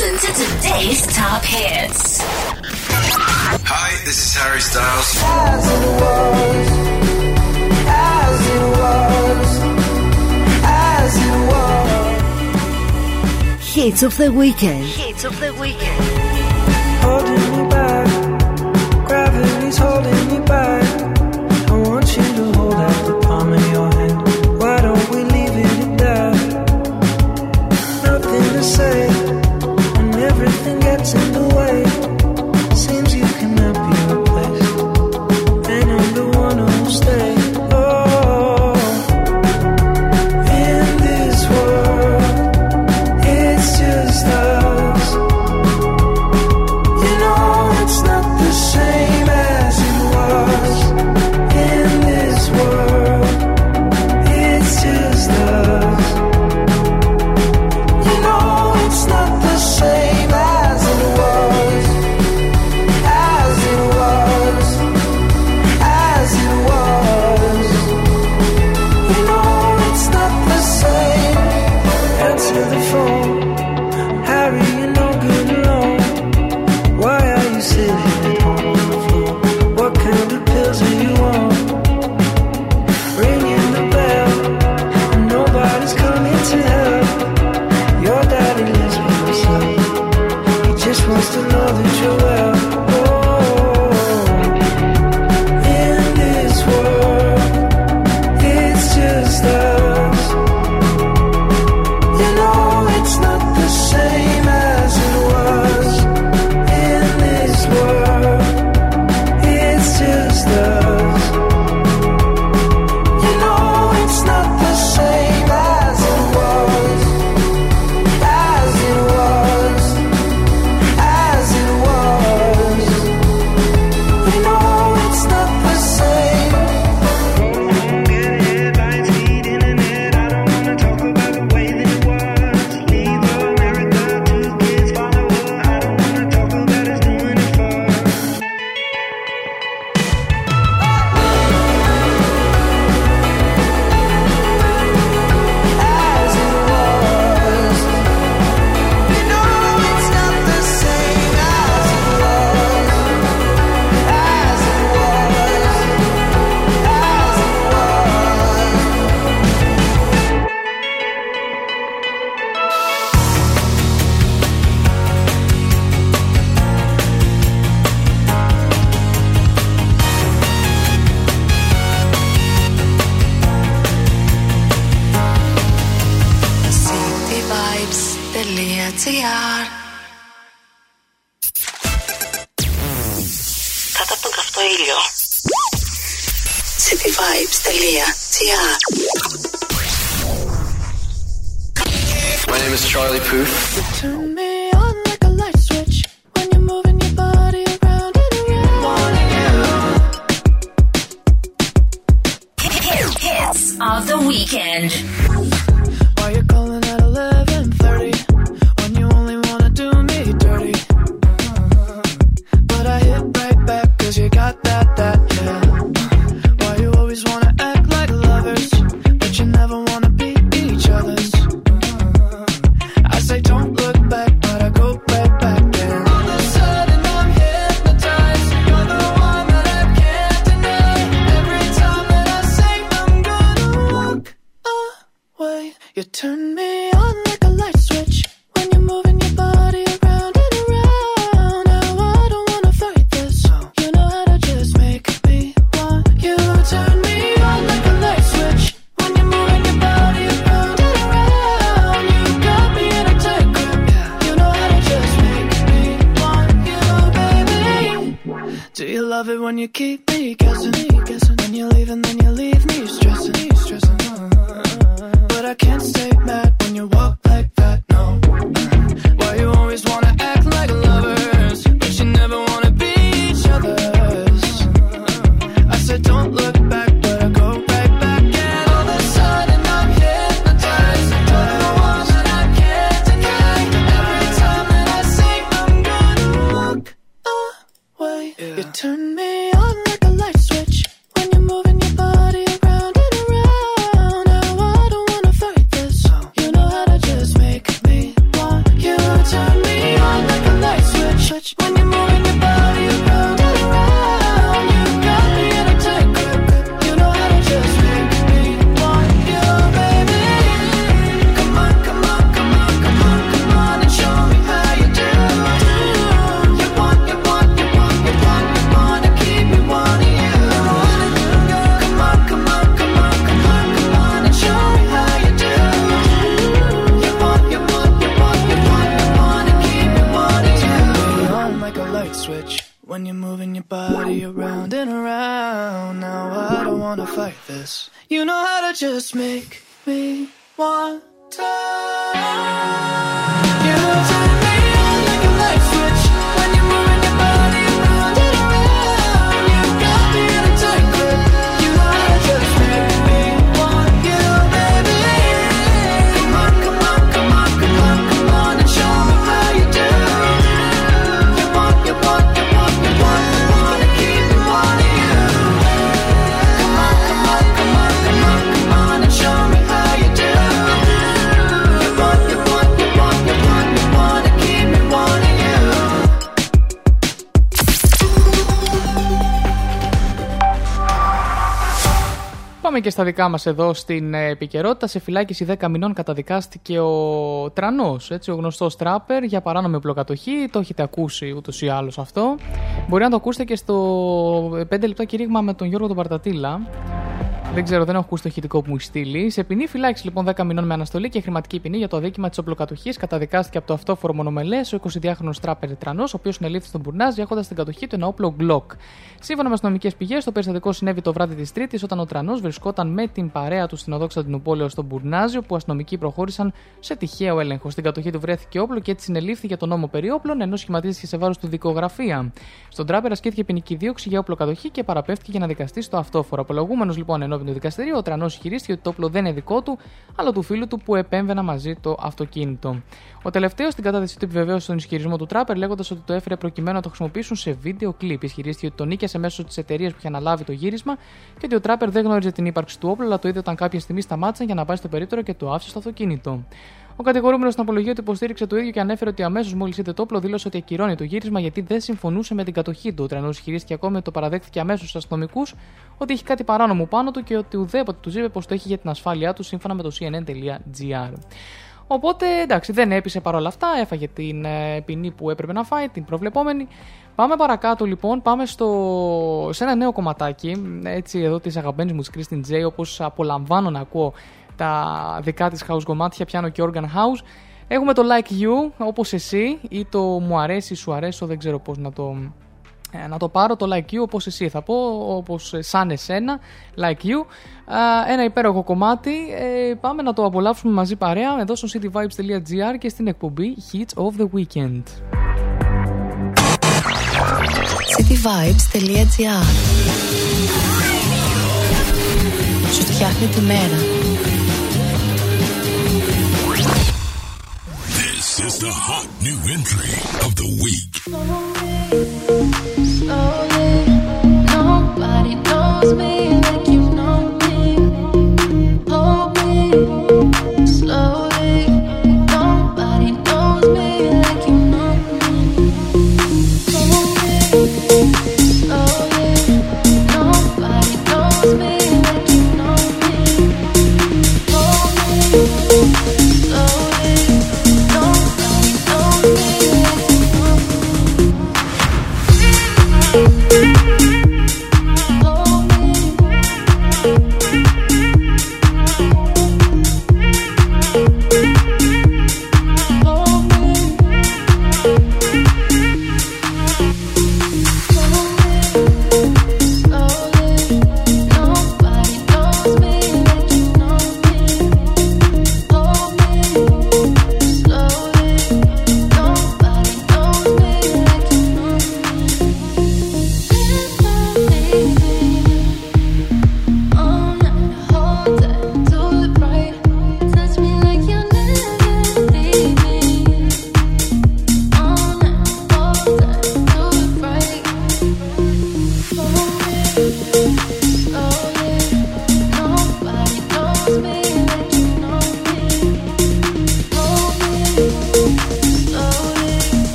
Listen to today's top hits. Hi, this is Harry Styles. As it was, as it was, as it was. Hits of the weekend. Hits of the weekend. Holding me back, gravity's holding me back. I want you to hold out the palm of your hand. Why don't we leave it at that? Nothing to say, στα δικά μας εδώ στην ε, επικαιρότητα. Σε φυλάκιση 10 μηνών καταδικάστηκε ο Τρανός, ο γνωστός τράπερ, για παράνομη οπλοκατοχή. Το έχετε ακούσει ούτως ή άλλως αυτό. Μπορεί να το ακούσετε και στο 5 λεπτά κηρύγμα με τον Γιώργο τον Παρτατήλα. Δεν ξέρω, δεν έχω ακούσει το ηχητικό που μου έχει στείλει. Σε ποινή φυλάξη λοιπόν 10 μηνών με αναστολή και χρηματική ποινή για το αδίκημα της οπλοκατοχής καταδικάστηκε από το αυτόφορο μονομελές ο 22χρονο τράπερ Τρανός, ο οποίος συνελήφθη στον Μπουρνάζ έχοντας στην κατοχή του ένα όπλο Glock. Σύμφωνα με αστυνομικές πηγές, το περιστατικό συνέβη το βράδυ της Τρίτης όταν ο Τρανός βρισκόταν με την παρέα του στην οδό Κωνσταντινούπολεω στον Μπουρνάζιο, που αστυνομικοί προχώρησαν σε τυχαίο έλεγχο. Στην κατοχή του βρέθηκε όπλο και έτσι συνελήφθη για τον νόμο περί όπλων, ενώ σχηματίστηκε σε βάρος του δικογραφία. Στον τράπερ ασκήθηκε ποινική δίωξη για όπλοκατοχή και παραπέφθηκε για να δικαστεί στο αυτόφορο. Απολογούμενος λοιπόν ενώπιον του δικαστηρίου, ο Τρανός χειρίστηκε ότι το όπλο δεν είναι δικό του, αλλά του φίλου του που επέμβαινα μαζί το αυτοκίνητο. Ο τελευταίος στην κατάθεση του επιβεβαίωσε τον ισχυρισμό του τράπερ, λέγοντας ότι το έφερε προκειμένου να το χρησιμοποιήσουν σε βίντεο κλειπ. Ισχυρίστηκε ότι το νίκιασε μέσω της εταιρείας που είχε αναλάβει το γύρισμα και ότι ο τράπερ δεν γνώριζε την ύπαρξη του όπλου, αλλά το είδε όταν κάποια στιγμή σταμάτησαν για να πάει στο περίπτερο και το άφησε στο αυτοκίνητο. Ο κατηγορούμενος στην απολογία του υποστήριξε το ίδιο και ανέφερε ότι αμέσως μόλις είδε το όπλο δήλωσε ότι ακυρώνει το γύρισμα γιατί δεν συμφωνούσε με την κατοχή του. Ο τρανό ισχυρίστηκε ακόμη ότι το παραδέχθηκε αμέσως στους αστυνομικούς ότι έχει κάτι παράνομο πάνω του και ότι ουδέποτε τους είπε πως το έχει για την ασφάλειά του σύμφωνα με το cnn.gr. Οπότε εντάξει, δεν έπεισε παρόλα αυτά, έφαγε την ε, ποινή που έπρεπε να φάει, την προβλεπόμενη. Πάμε παρακάτω λοιπόν, πάμε στο, σε ένα νέο κομματάκι, έτσι εδώ της αγαπημένης μου της Christine J, όπως απολαμβάνω να ακούω τα δικά της house κομμάτια, πιάνω και organ house. Έχουμε το like you, όπως εσύ, ή το μου αρέσει, σου αρέσω, δεν ξέρω πώς να το, ε, να το πάρω. Το like you όπως εσύ θα πω, όπως ε, σαν εσένα, like you. Α, ένα υπέροχο κομμάτι. Ε, πάμε να το απολαύσουμε μαζί παρέα εδώ στο cityvibes.gr και στην εκπομπή Hits of the Weekend. cityvibes.gr Σου φτιάχνει τη μέρα. This is the hot new entry of the week.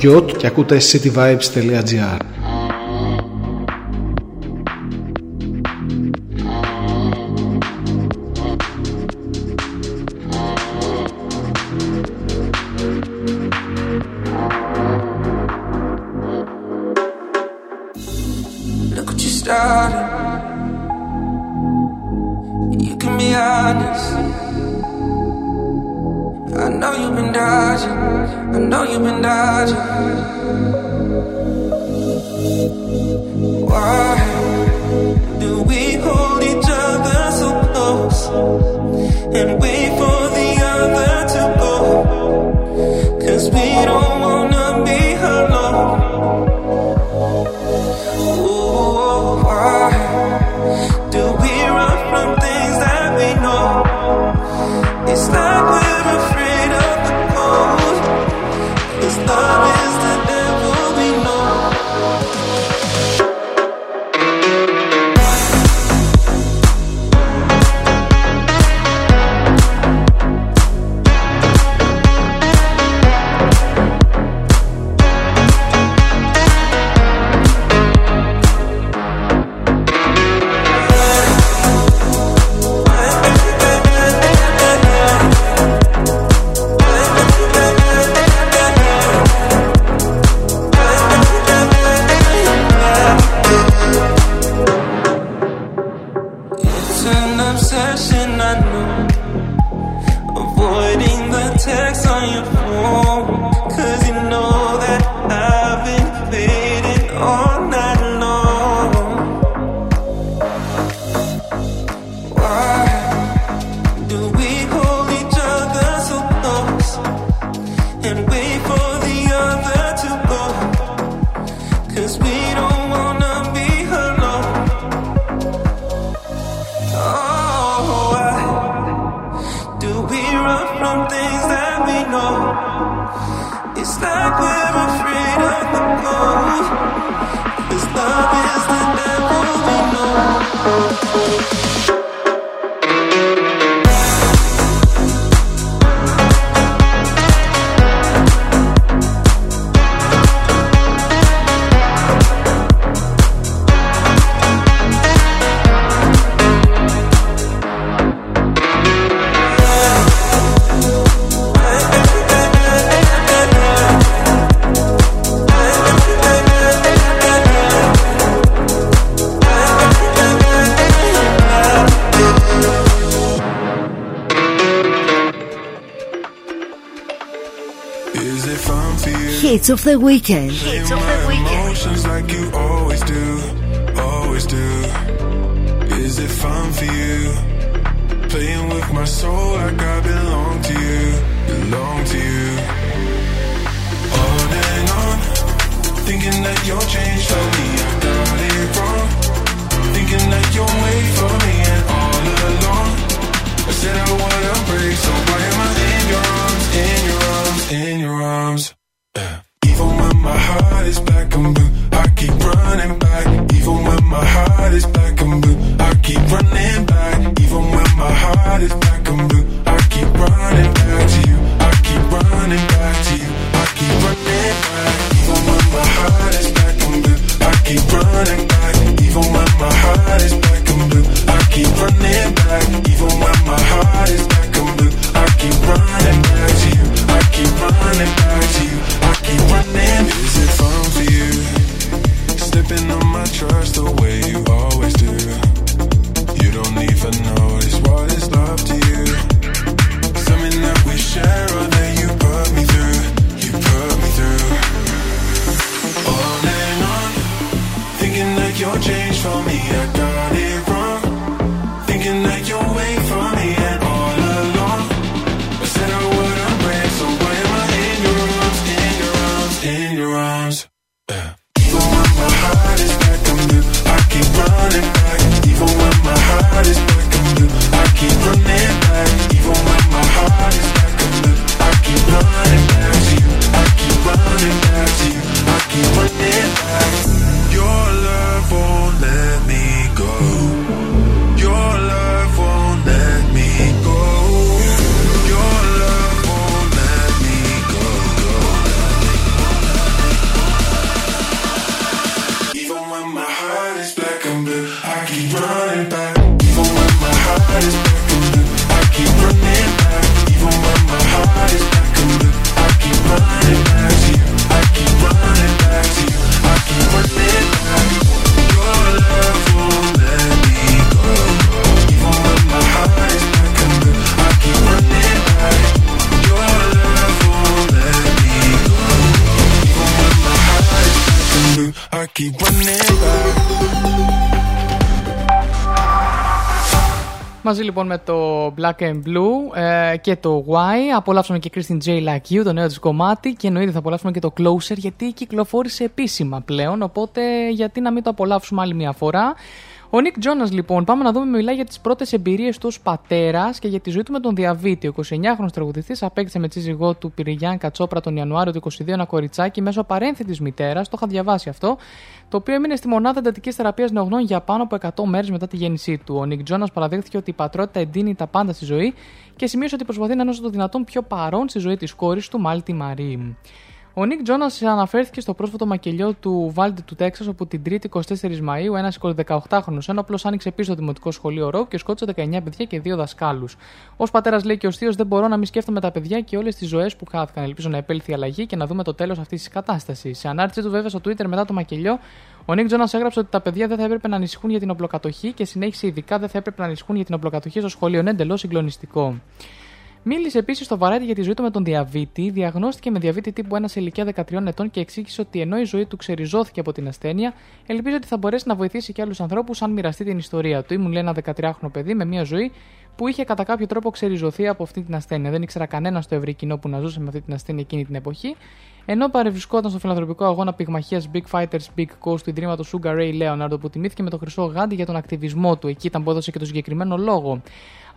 Σας, είμαι ο Κογιώτ και ακούτε cityvibes.gr Hits of the weekend. Hits of the weekend. Like you always do, always do. Is it fun for you? Playing with my soul like I belong to you, belong to you. On, thinking that you'll change for me. I got it wrong. Thinking that you'll wait for me, and all along, I said I wanna break. So Black and Blue ε, και το Y απολαύσαμε και Christine J. Like You, το νέο της κομμάτι και εννοείται θα απολαύσουμε και το Closer γιατί κυκλοφόρησε επίσημα πλέον οπότε γιατί να μην το απολαύσουμε άλλη μια φορά. Ο Nick Jonas λοιπόν, πάμε να δούμε, μιλάει για τις πρώτες εμπειρίες του ως πατέρας και για τη ζωή του με τον διαβήτη. Ο 29χρονο τραγουδιστής απέκτησε με σύζυγό του Πυριγιάν Κατσόπρα τον Ιανουάριο του 22 ένα κοριτσάκι μέσω παρένθετης μητέρας, το είχα διαβάσει αυτό, το οποίο έμεινε στη μονάδα εντατικής θεραπείας νεογνών για πάνω από 100 μέρες μετά τη γέννησή του. Ο Nick Jonas παραδέχθηκε ότι η πατρότητα εντείνει τα πάντα στη ζωή και σημείωσε ότι προσπαθεί να είναι όσο το δυνατόν πιο παρόν στη ζωή της κόρης του, Μάλτι Μαρή. Ο Νίκ Τζόνας αναφέρθηκε στο πρόσφατο μακελιό του Βάλτε του Τέξας, όπου την 3η 24 Μαου ένας 18χρονο ένοπλος άνοιξε πίσω στο δημοτικό σχολείο Ρόου και σκότωσε 19 παιδιά και δύο δασκάλους. Ω πατέρας λέει και ο Θείος, δεν μπορώ να μην σκέφτομαι τα παιδιά και όλες τις ζωές που χάθηκαν. Ελπίζω να επέλθει η αλλαγή και να δούμε το τέλος αυτής της κατάστασης. Σε ανάρτησή του, βέβαια, στο Twitter μετά το μακελιό, ο Νίκ Τζόνας έγραψε ότι τα παιδιά δεν θα έπρεπε να ανησυχούν για την οπλοκατοχή και συνέχισε ειδικά δεν θα έπρεπε να ανησυχούν για την οπλοκατοχή στο σχολείο. Είναι εντελώς συγκλονιστικό. Μίλησε επίσης στο Variety για τη ζωή του με τον διαβήτη. Διαγνώστηκε με διαβήτη τύπου 1 σε ηλικία 13 ετών και εξήγησε ότι ενώ η ζωή του ξεριζώθηκε από την ασθένεια, ελπίζει ότι θα μπορέσει να βοηθήσει και άλλους ανθρώπους αν μοιραστεί την ιστορία του. Ήμουν λέει ένα 13χρονο παιδί με μια ζωή που είχε κατά κάποιο τρόπο ξεριζωθεί από αυτή την ασθένεια. Δεν ήξερα κανένας στο ευρύ κοινό που να ζούσε με αυτή την ασθένεια εκείνη την εποχή. Ενώ παρευρισκόταν στο φιλανθρωπικό αγώνα πυγμαχίας Big Fighters Big Coast του Ιδρύματο Sugar Ray Leonard, που τιμήθηκε με το χρυσό γάντι για τον ακτιβισμό του. Εκεί ήταν που έδωσε και το συγκεκριμένο λόγο.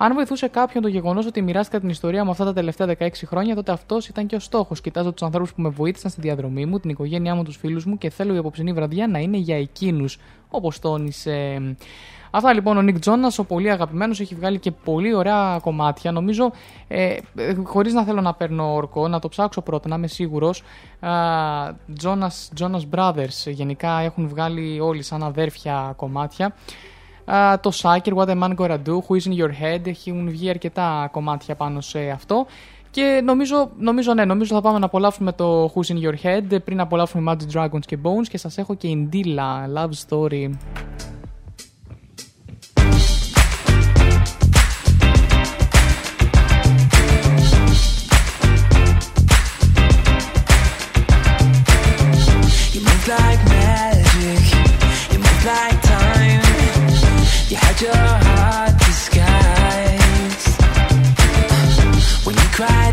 Αν βοηθούσε κάποιον το γεγονός ότι μοιράστηκα την ιστορία μου αυτά τα τελευταία 16 χρόνια, τότε αυτός ήταν και ο στόχος. Κοιτάζω τους ανθρώπους που με βοήθησαν στη διαδρομή μου, την οικογένειά μου, τους φίλους μου και θέλω η απόψινή βραδιά να είναι για εκείνους, όπως τόνισε. Αυτά λοιπόν ο Νικ Τζόνας, ο πολύ αγαπημένος, έχει βγάλει και πολύ ωραία κομμάτια. Νομίζω, ε, χωρίς να θέλω να παίρνω ορκό, να το ψάξω πρώτα, να είμαι σίγουρος. Τζόνας Brothers γενικά έχουν βγάλει όλοι σαν αδέρφια κομμάτια. Το Sucker, What a Man Gonna Do, Who Is In Your Head, έχουν βγει αρκετά κομμάτια πάνω σε αυτό. Και νομίζω, νομίζω, ναι, νομίζω θα πάμε να απολαύσουμε το Who's In Your Head πριν απολαύσουμε Magic Dragons και Bones και σας έχω και Indila Love Story. You had your heart disguised when you cried.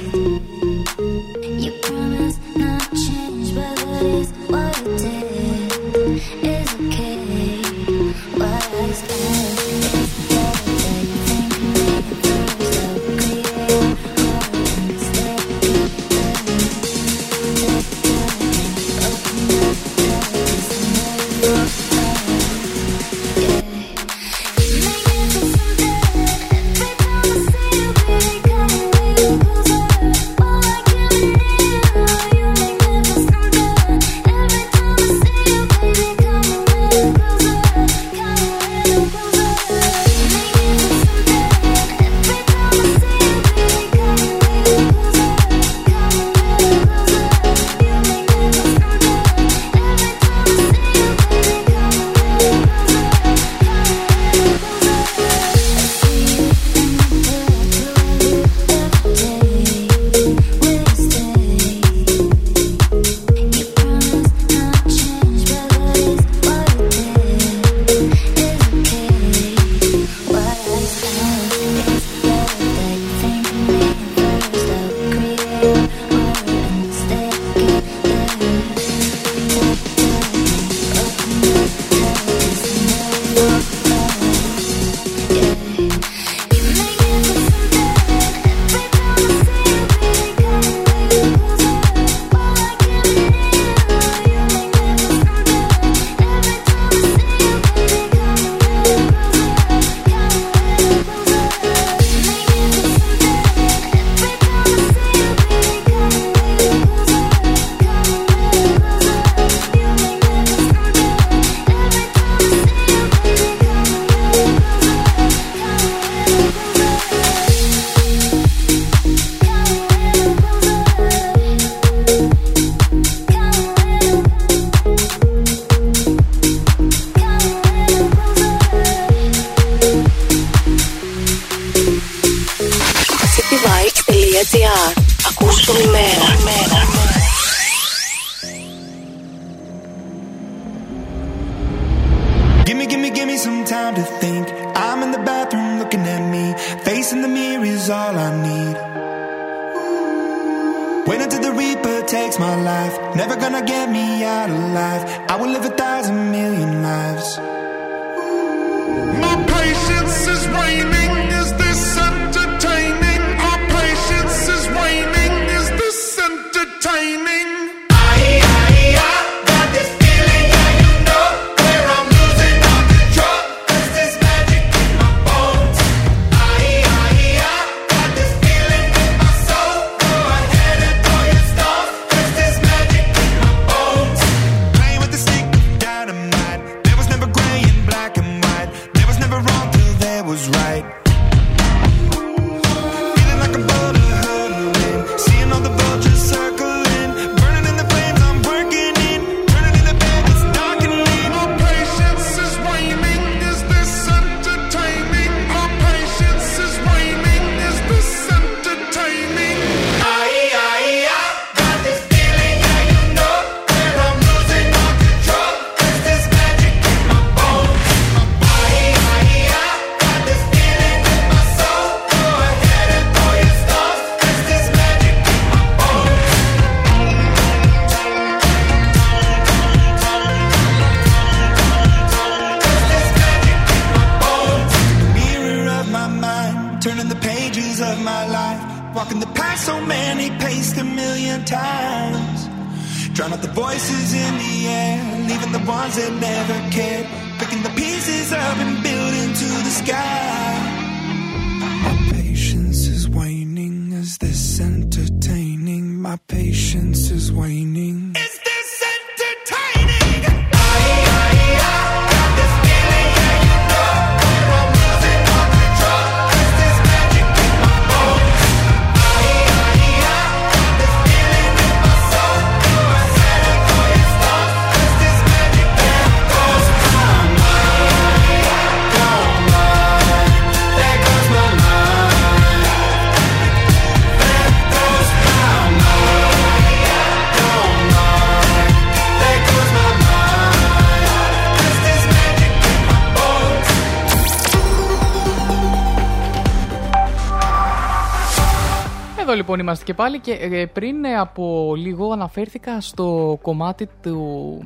Είμαστε και πάλι και ε, πριν ε, από λίγο αναφέρθηκα στο κομμάτι του...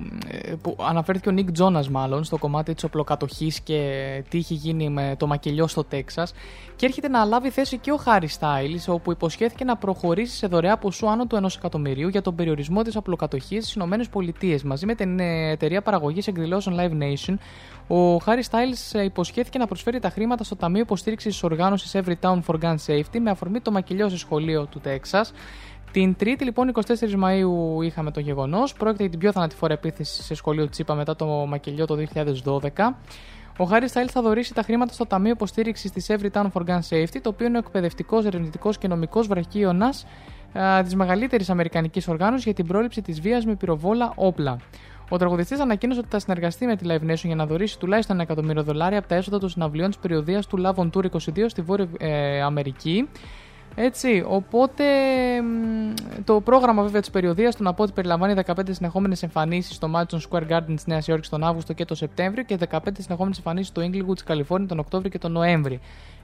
ε, που αναφέρθηκε ο Νίκ Τζόνας μάλλον στο κομμάτι της οπλοκατοχής και τι είχε γίνει με το μακελιό στο Τέξας και έρχεται να λάβει θέση και ο Χάρι Στάιλς όπου υποσχέθηκε να προχωρήσει σε δωρεά ποσού άνω του 1 εκατομμυρίου για τον περιορισμό της οπλοκατοχής στις ΗΠΑ μαζί με την ε, εταιρεία παραγωγής εκδηλώσεων Live Nation ο Χάρι Στάιλς υποσχέθηκε να προσφέρει τα χρήματα στο Ταμείο Υποστήριξης τη Οργάνωσης Every Town for Gun Safety με αφορμή το μακελιό σε σχολείο του Τέξας. Την Τρίτη, λοιπόν, 24 Μαου, είχαμε το γεγονός. Πρόκειται για την πιο θανατηφόρα επίθεση σε σχολείο Τσίπα μετά το μακελιό το 2012. Ο Χάρι Στάιλ θα δωρήσει τα χρήματα στο Ταμείο Υποστήριξης της Every Town for Gun Safety, το οποίο είναι ο εκπαιδευτικός, ερευνητικός και νομικός βραχίωνας της μεγαλύτερης Αμερικανικής οργάνωσης για την πρόληψη της βίας με πυροβόλα όπλα. Ο τραγουδιστής ανακοίνωσε ότι θα συνεργαστεί με τη Live Nation για να δωρήσει τουλάχιστον ένα εκατομμύριο δολάρια από τα έσοδα των συναυλιών της περιοδίας του Love on Tour 22 στη Βόρεια ε, Αμερική. Έτσι, οπότε μ, το πρόγραμμα βέβαια της περιοδίας του να πω ότι περιλαμβάνει 15 συνεχόμενες εμφανίσεις στο Madison Square Garden της Νέας Υόρκης τον Αύγουστο και τον Σεπτέμβριο και 15 συνεχόμενες εμφανίσεις στο Inglewood της Καλιφόρνια τον Οκτώβριο και τον Νοέμβριο.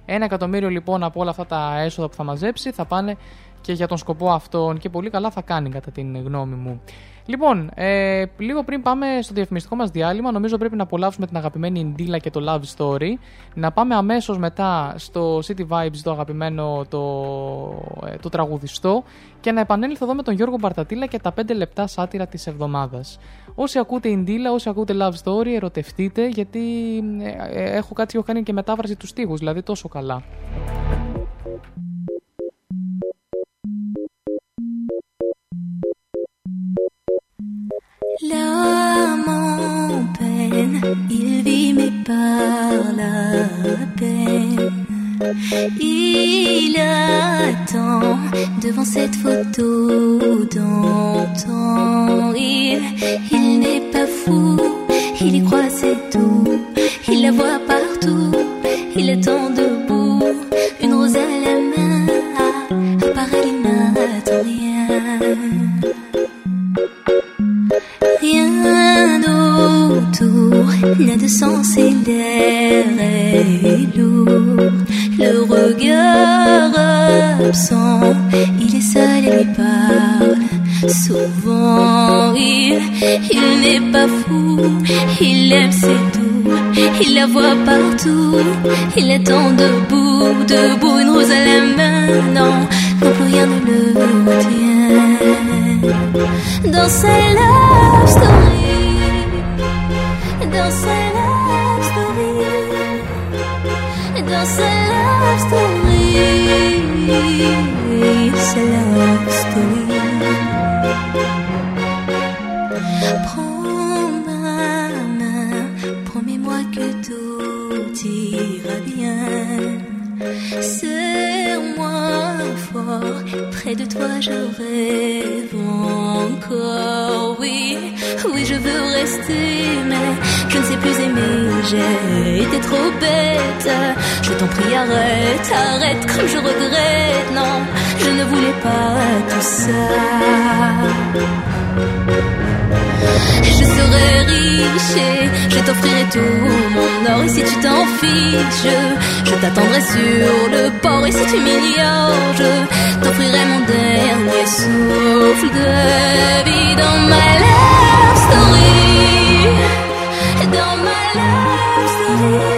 Ένα εκατομμύριο λοιπόν από όλα αυτά τα έσοδα που θα μαζέψει θα πάνε και για τον σκοπό αυτόν και πολύ καλά θα κάνει κατά την γνώμη μου. Λοιπόν, ε, λίγο πριν πάμε στο διαφημιστικό μας διάλειμμα, νομίζω πρέπει να απολαύσουμε την αγαπημένη Ιντίλα και το Love Story. Να πάμε αμέσως μετά στο City Vibes, το αγαπημένο το, ε, το τραγουδιστό και να επανέλθω εδώ με τον Γιώργο Μπαρτατήλα και τα 5 λεπτά σάτυρα της εβδομάδας. Όσοι ακούτε Ιντίλα, όσοι ακούτε Love Story, ερωτευτείτε γιατί ε, ε, έχω κάτι έχω κάνει και μετάφραση τους στίχους, δηλαδή τόσο καλά. L'âme en peine, il vit mais par la peine. Il attend devant cette photo d'antan. Il, il n'est pas fou, il y croit c'est tout. Il la voit partout, il attend Il est temps debout, debout. Arrête, arrête, comme je regrette. Non, je ne voulais pas tout ça. Je serai riche et je t'offrirai tout mon or. Et si tu t'en fiches, je, t'attendrai sur le port. Et si tu m'ignores, je t'offrirai mon dernier souffle de vie dans ma love story. Dans ma love story.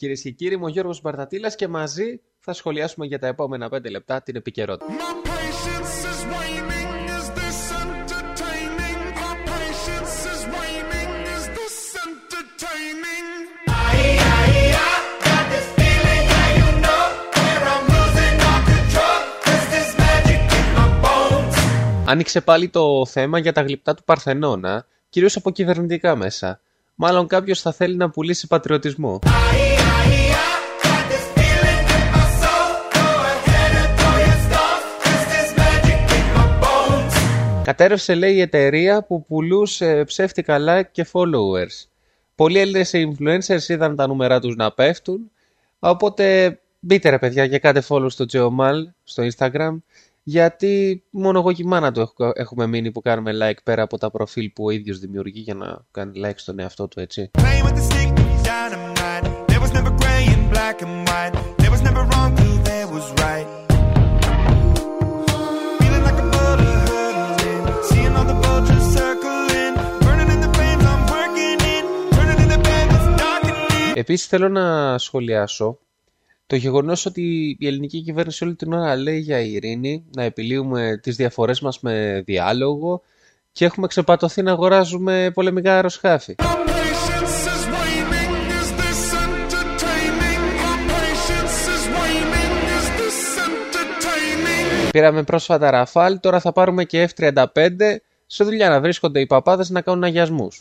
Καλησπέρα σας κυρίες και κύριοι, είμαι ο Γιώργος Μπαρτατήλας και μαζί θα σχολιάσουμε για τα επόμενα 5 λεπτά την επικαιρότητα. Patience is waning. Is this entertaining? Our patience is waning. Is this entertaining? Άνοιξε πάλι το θέμα για τα γλυπτά του Παρθενώνα, κυρίως από κυβερνητικά μέσα. Μάλλον κάποιος θα θέλει να πουλήσει πατριωτισμό. Κατέρευσε λέει η εταιρεία που πουλούσε ψεύτικα like και followers. Πολλοί Έλληνες influencers είδαν τα νούμερα τους να πέφτουν, οπότε μπείτε ρε παιδιά και κάντε follow στο Geomal στο Instagram, γιατί μόνο εγώ και η μάνα του έχω- έχουμε μείνει που κάνουμε like πέρα από τα προφίλ που ο ίδιος δημιουργεί για να κάνει like στον εαυτό του έτσι. Playing with the stick, dynamite. There was never gray and black and white. There was never wrong till there was right. Επίσης θέλω να σχολιάσω το γεγονός ότι η ελληνική κυβέρνηση όλη την ώρα λέει για ειρήνη, να επιλύουμε τις διαφορές μας με διάλογο και έχουμε ξεπατωθεί να αγοράζουμε πολεμικά αεροσκάφη. Patience is waning. Is this entertaining? Our patience is waning. Is this entertaining? Πήραμε πρόσφατα Ραφάλ, τώρα θα πάρουμε και F-35 σε δουλειά να βρίσκονται οι παπάδες να κάνουν αγιασμούς.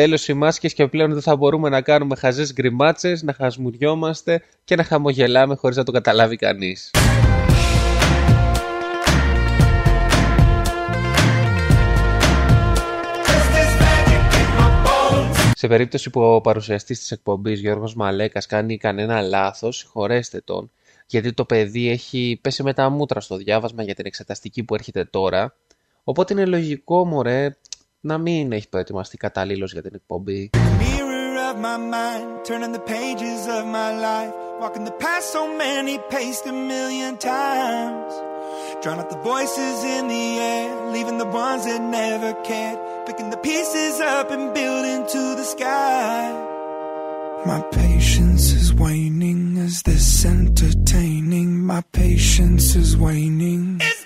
Τέλος οι μάσκες και πλέον δεν θα μπορούμε να κάνουμε χαζές γκριμάτσες, να χασμουριόμαστε και να χαμογελάμε χωρίς να το καταλάβει κανείς. Σε περίπτωση που ο παρουσιαστής της εκπομπής Γιώργος Μαλέκας κάνει κανένα λάθος, συγχωρέστε τον, γιατί το παιδί έχει πέσει με τα μούτρα στο διάβασμα για την εξεταστική που έρχεται τώρα, οπότε είναι λογικό, μωρέ, να μην έχει προετοιμαστεί καταλήλως για την εκπομπή. Mirror of my mind, turning the pages of my life. Walking the path so many paced a million times. Drown out the voices in the air, leaving the ones that never cared. Picking the pieces up and building to the sky. My patience is waning. Is this entertaining? My patience is waning. Is this entertaining?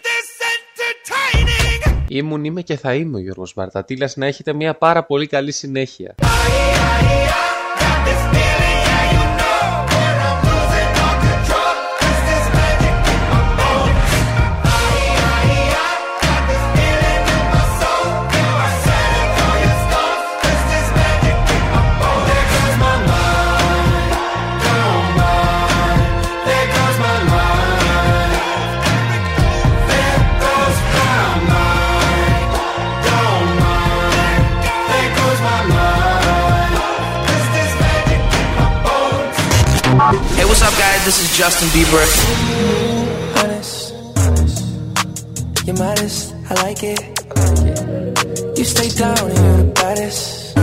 Ήμουν, είμαι και θα είμαι ο Γιώργος Μαρτατήλας, να έχετε μια πάρα πολύ καλή συνέχεια. This is Justin Bieber. honest. You're modest, I like it. You stay down and you're the baddest.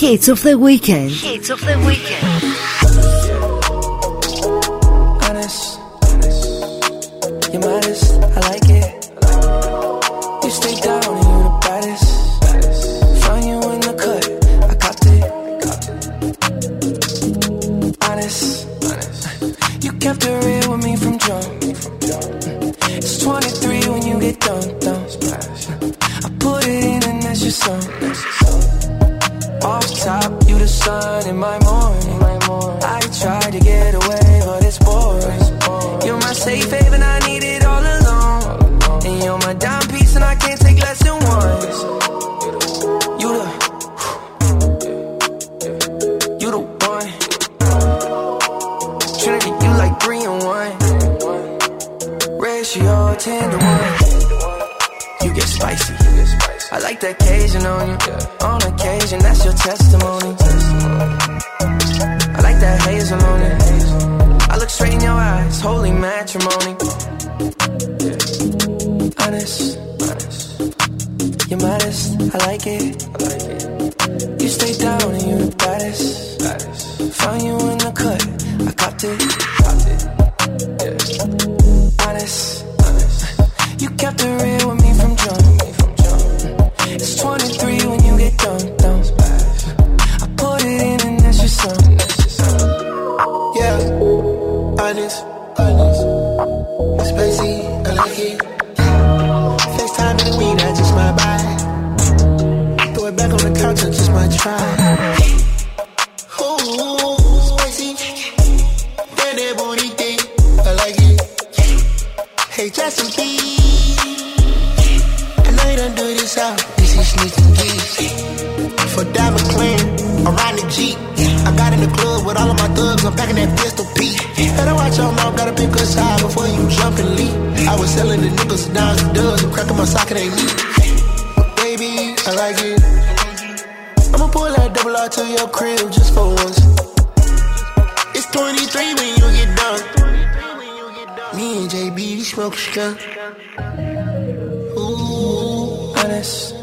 Hits of the weekend. Hits of the weekend. Off top, you the sun in my morning. I tried to get away, but it's boring. You're my safe I like that Cajun on you. On occasion, that's your testimony. I like that hazel on it. I look straight in your eyes, holy matrimony. Honest, you're modest, I like it. You stay down and you're the baddest. Found you in the cut, I copped it. Honest, you kept it real with me. It's 23 when you get done, done. I put it in and that's your song. Yeah, honest, honest. Spicy, I like it. FaceTime in the weed, I just might buy. Throw it back on the couch, I just might try. I'm packing that pistol P. Better watch your mouth, gotta pick a side before you jump and leap. I was selling the nickels, dimes, and dubs, and cracking my socket ain't me. Baby, I like it. I'ma pull that double R to your crib just for once. It's 23 when you get done. Me and JB, we smoke skunk. Ooh, Honest,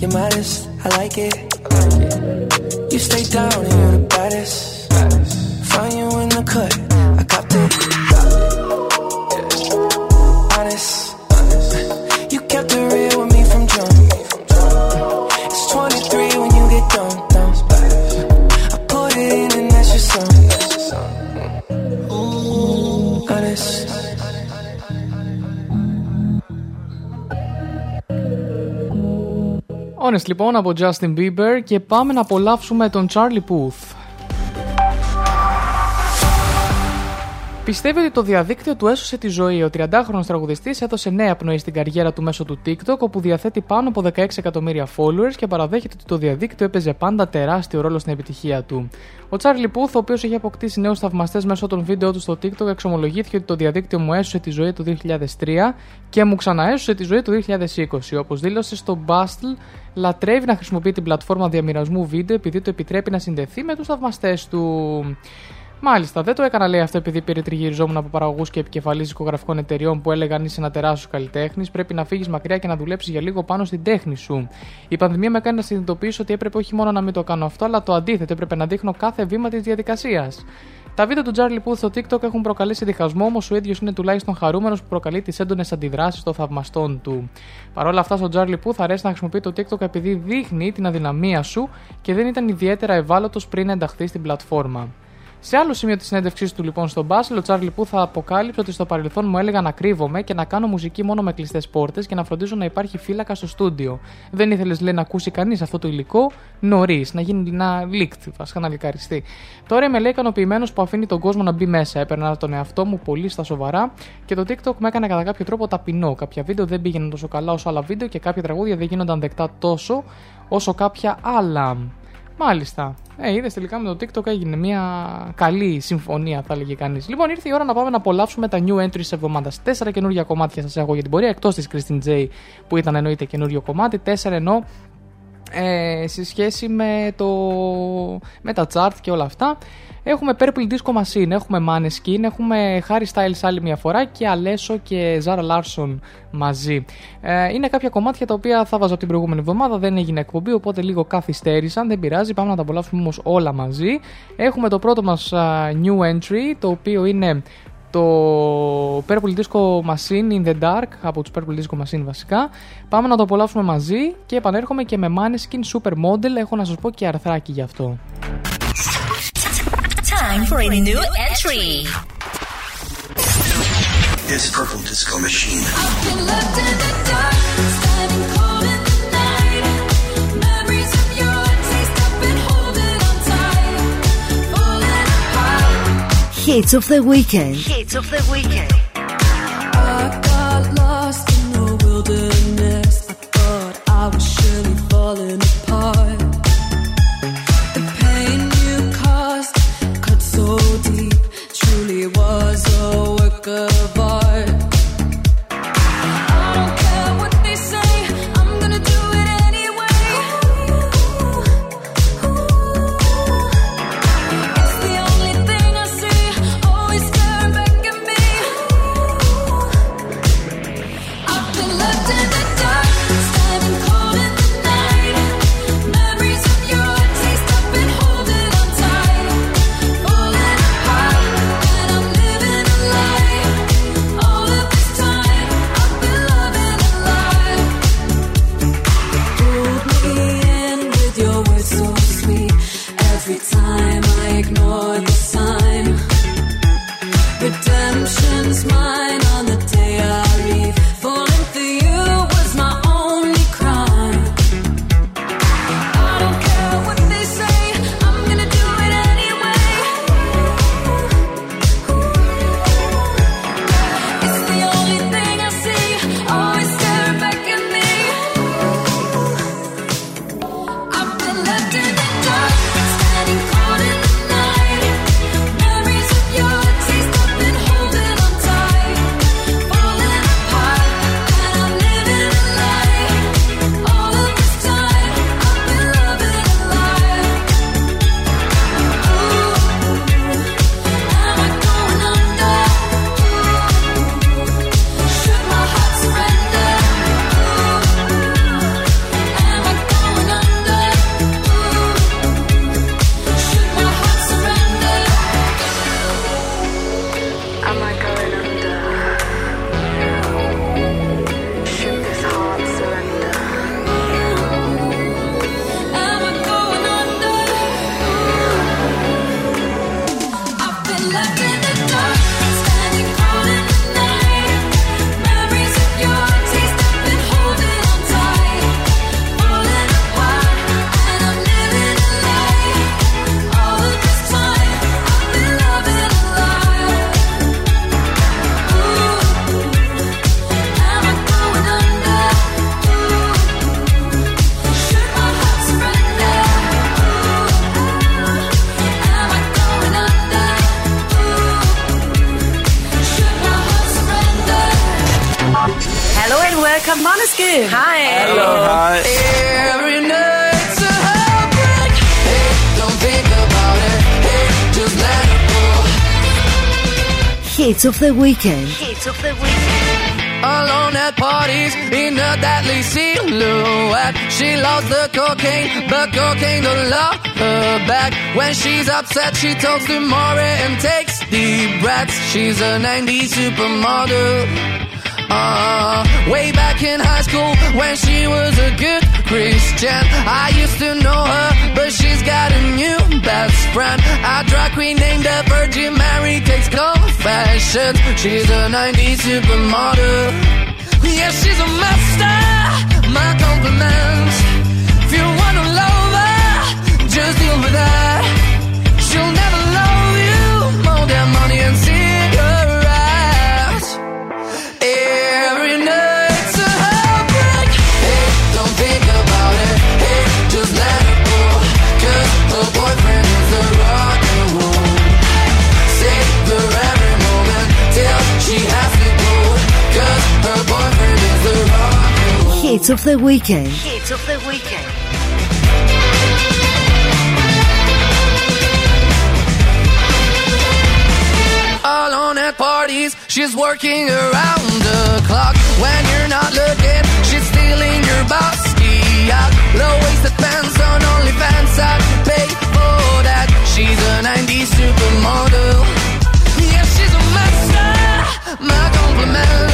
you're modest, I like it. You stay down you're the baddest. Found you in the cut, I copped it. Honest λοιπόν από Justin Bieber και πάμε να απολαύσουμε τον Charlie Puth. Πιστεύει ότι το διαδίκτυο του έσωσε τη ζωή. Ο 30χρονο τραγουδιστής έδωσε νέα πνοή στην καριέρα του μέσω του TikTok, όπου διαθέτει πάνω από 16 εκατομμύρια followers και παραδέχεται ότι το διαδίκτυο έπαιζε πάντα τεράστιο ρόλο στην επιτυχία του. Ο Τσάρλι Πούθ, ο οποίος έχει αποκτήσει νέους θαυμαστές μέσω των βίντεο του στο TikTok, εξομολογήθηκε ότι το διαδίκτυο μου έσωσε τη ζωή το 2003 και μου ξαναέσωσε τη ζωή το 2020. Όπως δήλωσε στο Bustle, λατρεύει να χρησιμοποιεί την πλατφόρμα διαμοιρασμού βίντεο επειδή το επιτρέπει να συνδεθεί με τους θαυμαστές του. Μάλιστα, δεν το έκανα λέει αυτό επειδή περιτριγυριζόμουν από παραγωγούς και επικεφαλεί δικογραφικών εταιριών που έλεγαν είσαι ένα τεράστιος καλλιτέχνης. Πρέπει να φύγεις μακριά και να δουλέψεις για λίγο πάνω στην τέχνη σου. Η πανδημία με έκανε να συνειδητοποιήσω ότι έπρεπε όχι μόνο να μην το κάνω αυτό, αλλά το αντίθετο. Έπρεπε να δείχνω κάθε βήμα της διαδικασίας. Τα βίντεο του Τζάρλι Πούθ στο TikTok έχουν προκαλέσει διχασμό, όμως ο ίδιος είναι τουλάχιστον χαρούμενος που προκαλεί τις έντονες αντιδράσεις των θαυμαστών του. Παρ' όλα αυτά, στον Τζάρλι Πούθ αρέσει να χρησιμοποιεί το TikTok επειδή δείχνει την αδυναμία σου και δεν ήταν ιδιαίτερα ευάλωτος πριν ενταχθεί στην πλατφόρμα. Σε άλλο σημείο της συνέντευξής του λοιπόν στον Μπάσιλ, ο Τσάρλι Πού θα αποκάλυψε ότι στο παρελθόν μου έλεγα να κρύβομαι και να κάνω μουσική μόνο με κλειστές πόρτες και να φροντίζω να υπάρχει φύλακα στο στούντιο. Δεν ήθελες, λέει, να ακούσει κανείς αυτό το υλικό νωρίς, να γίνει να leaked, βασικά να λικαριστεί. Τώρα είμαι, λέει, ικανοποιημένος που αφήνει τον κόσμο να μπει μέσα. Έπαιρνα τον εαυτό μου πολύ στα σοβαρά και το TikTok με έκανε κατά κάποιο τρόπο ταπεινό. Κάποια βίντεο δεν πήγαιναν τόσο καλά όσο άλλα βίντεο και κάποια τραγούδια δεν γίνονταν δεκτά τόσο όσο κάποια άλλα. Μάλιστα. Ε, είδες τελικά με το TikTok έγινε μια καλή συμφωνία, θα έλεγε κανείς. Λοιπόν, ήρθε η ώρα να πάμε να απολαύσουμε τα new entries εβδομάδας. Τέσσερα καινούργια κομμάτια σας έχω για την πορεία, εκτός της Christine J που ήταν εννοείται καινούριο κομμάτι. Τέσσερα ενώ ε, σε σχέση με, το, με τα chart και όλα αυτά. Έχουμε Purple Disco Machine, έχουμε Maneskin, έχουμε Harry Styles άλλη μια φορά και Alesso και Zara Larson μαζί. Ε, είναι κάποια κομμάτια τα οποία θα βάζω από την προηγούμενη εβδομάδα, δεν έγινε εκπομπή, οπότε λίγο καθυστέρησαν, δεν πειράζει, πάμε να τα απολαύσουμε όμως όλα μαζί. Έχουμε το πρώτο μας α, new entry, το οποίο είναι το Purple Disco Machine in the Dark από τους Purple Disco Machine βασικά. Πάμε να το απολαύσουμε μαζί και επανέρχομαι και με Maneskin Supermodel, έχω να σας πω και αρθράκι γι' αυτό. Time for a new entry. This purple disco machine. Hits of the weekend. Hits of the weekend. I got lost in the wilderness. I thought I was surely falling Hits of the Weekend. Hits of the Weekend. Alone at parties in a deadly silhouette. She loves the cocaine, but cocaine don't love her back. When she's upset, she talks to Maury and takes deep breaths. She's a 90s supermodel. Uh-huh. Way back in high school when she was a good Christian, I used to know her, but she's got a new best friend. A drag queen named the Virgin Mary takes confessions. She's a 90s supermodel. Yeah, she's a master. My compliments. If you want a lover, just deal with that. She'll never. Hits of the Weekend. Hits of the Weekend. Alone at parties, she's working around the clock. When you're not looking, she's stealing your bossy out. Low-waisted pants on only OnlyFans, I pay for that. She's a 90s supermodel. Yeah, she's a master, my compliment.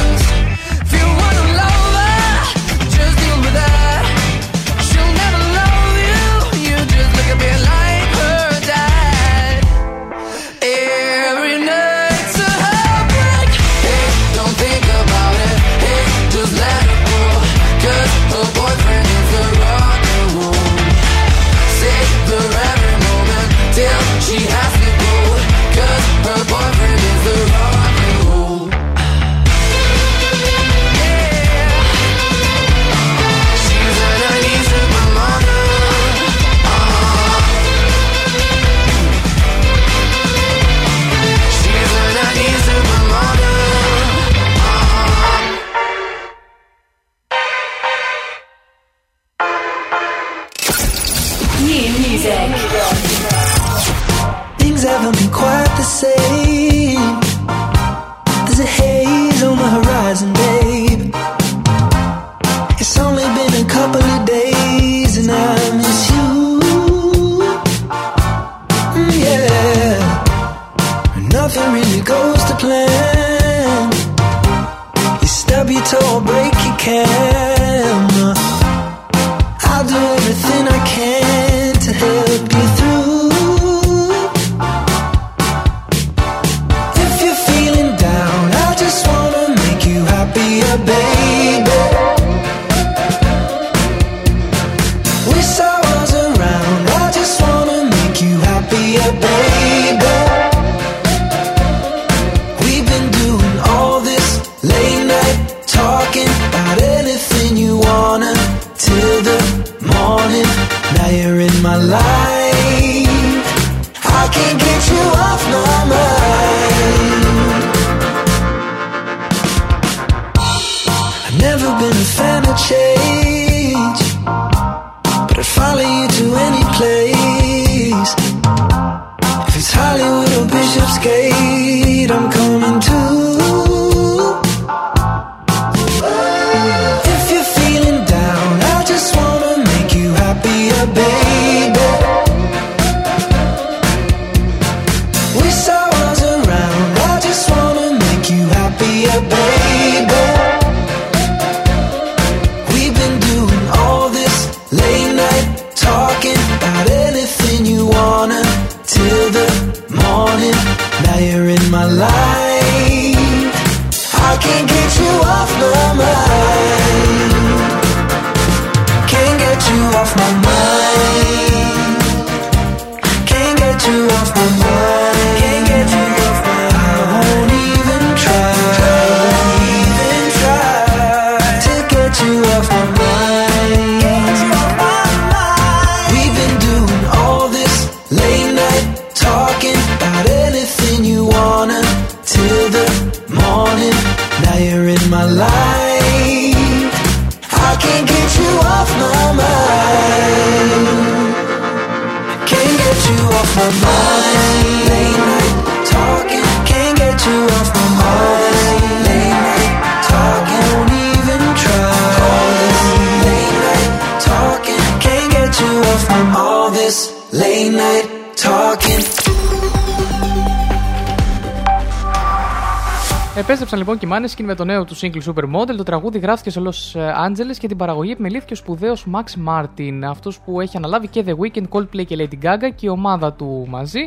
Maneskin με το νέο του single Supermodel. Το τραγούδι γράφτηκε σε Los Angeles και την παραγωγή επιμελήθηκε ο σπουδαίος Max Martin, αυτός που έχει αναλάβει και The Weeknd, Coldplay και Lady Gaga και η ομάδα του μαζί.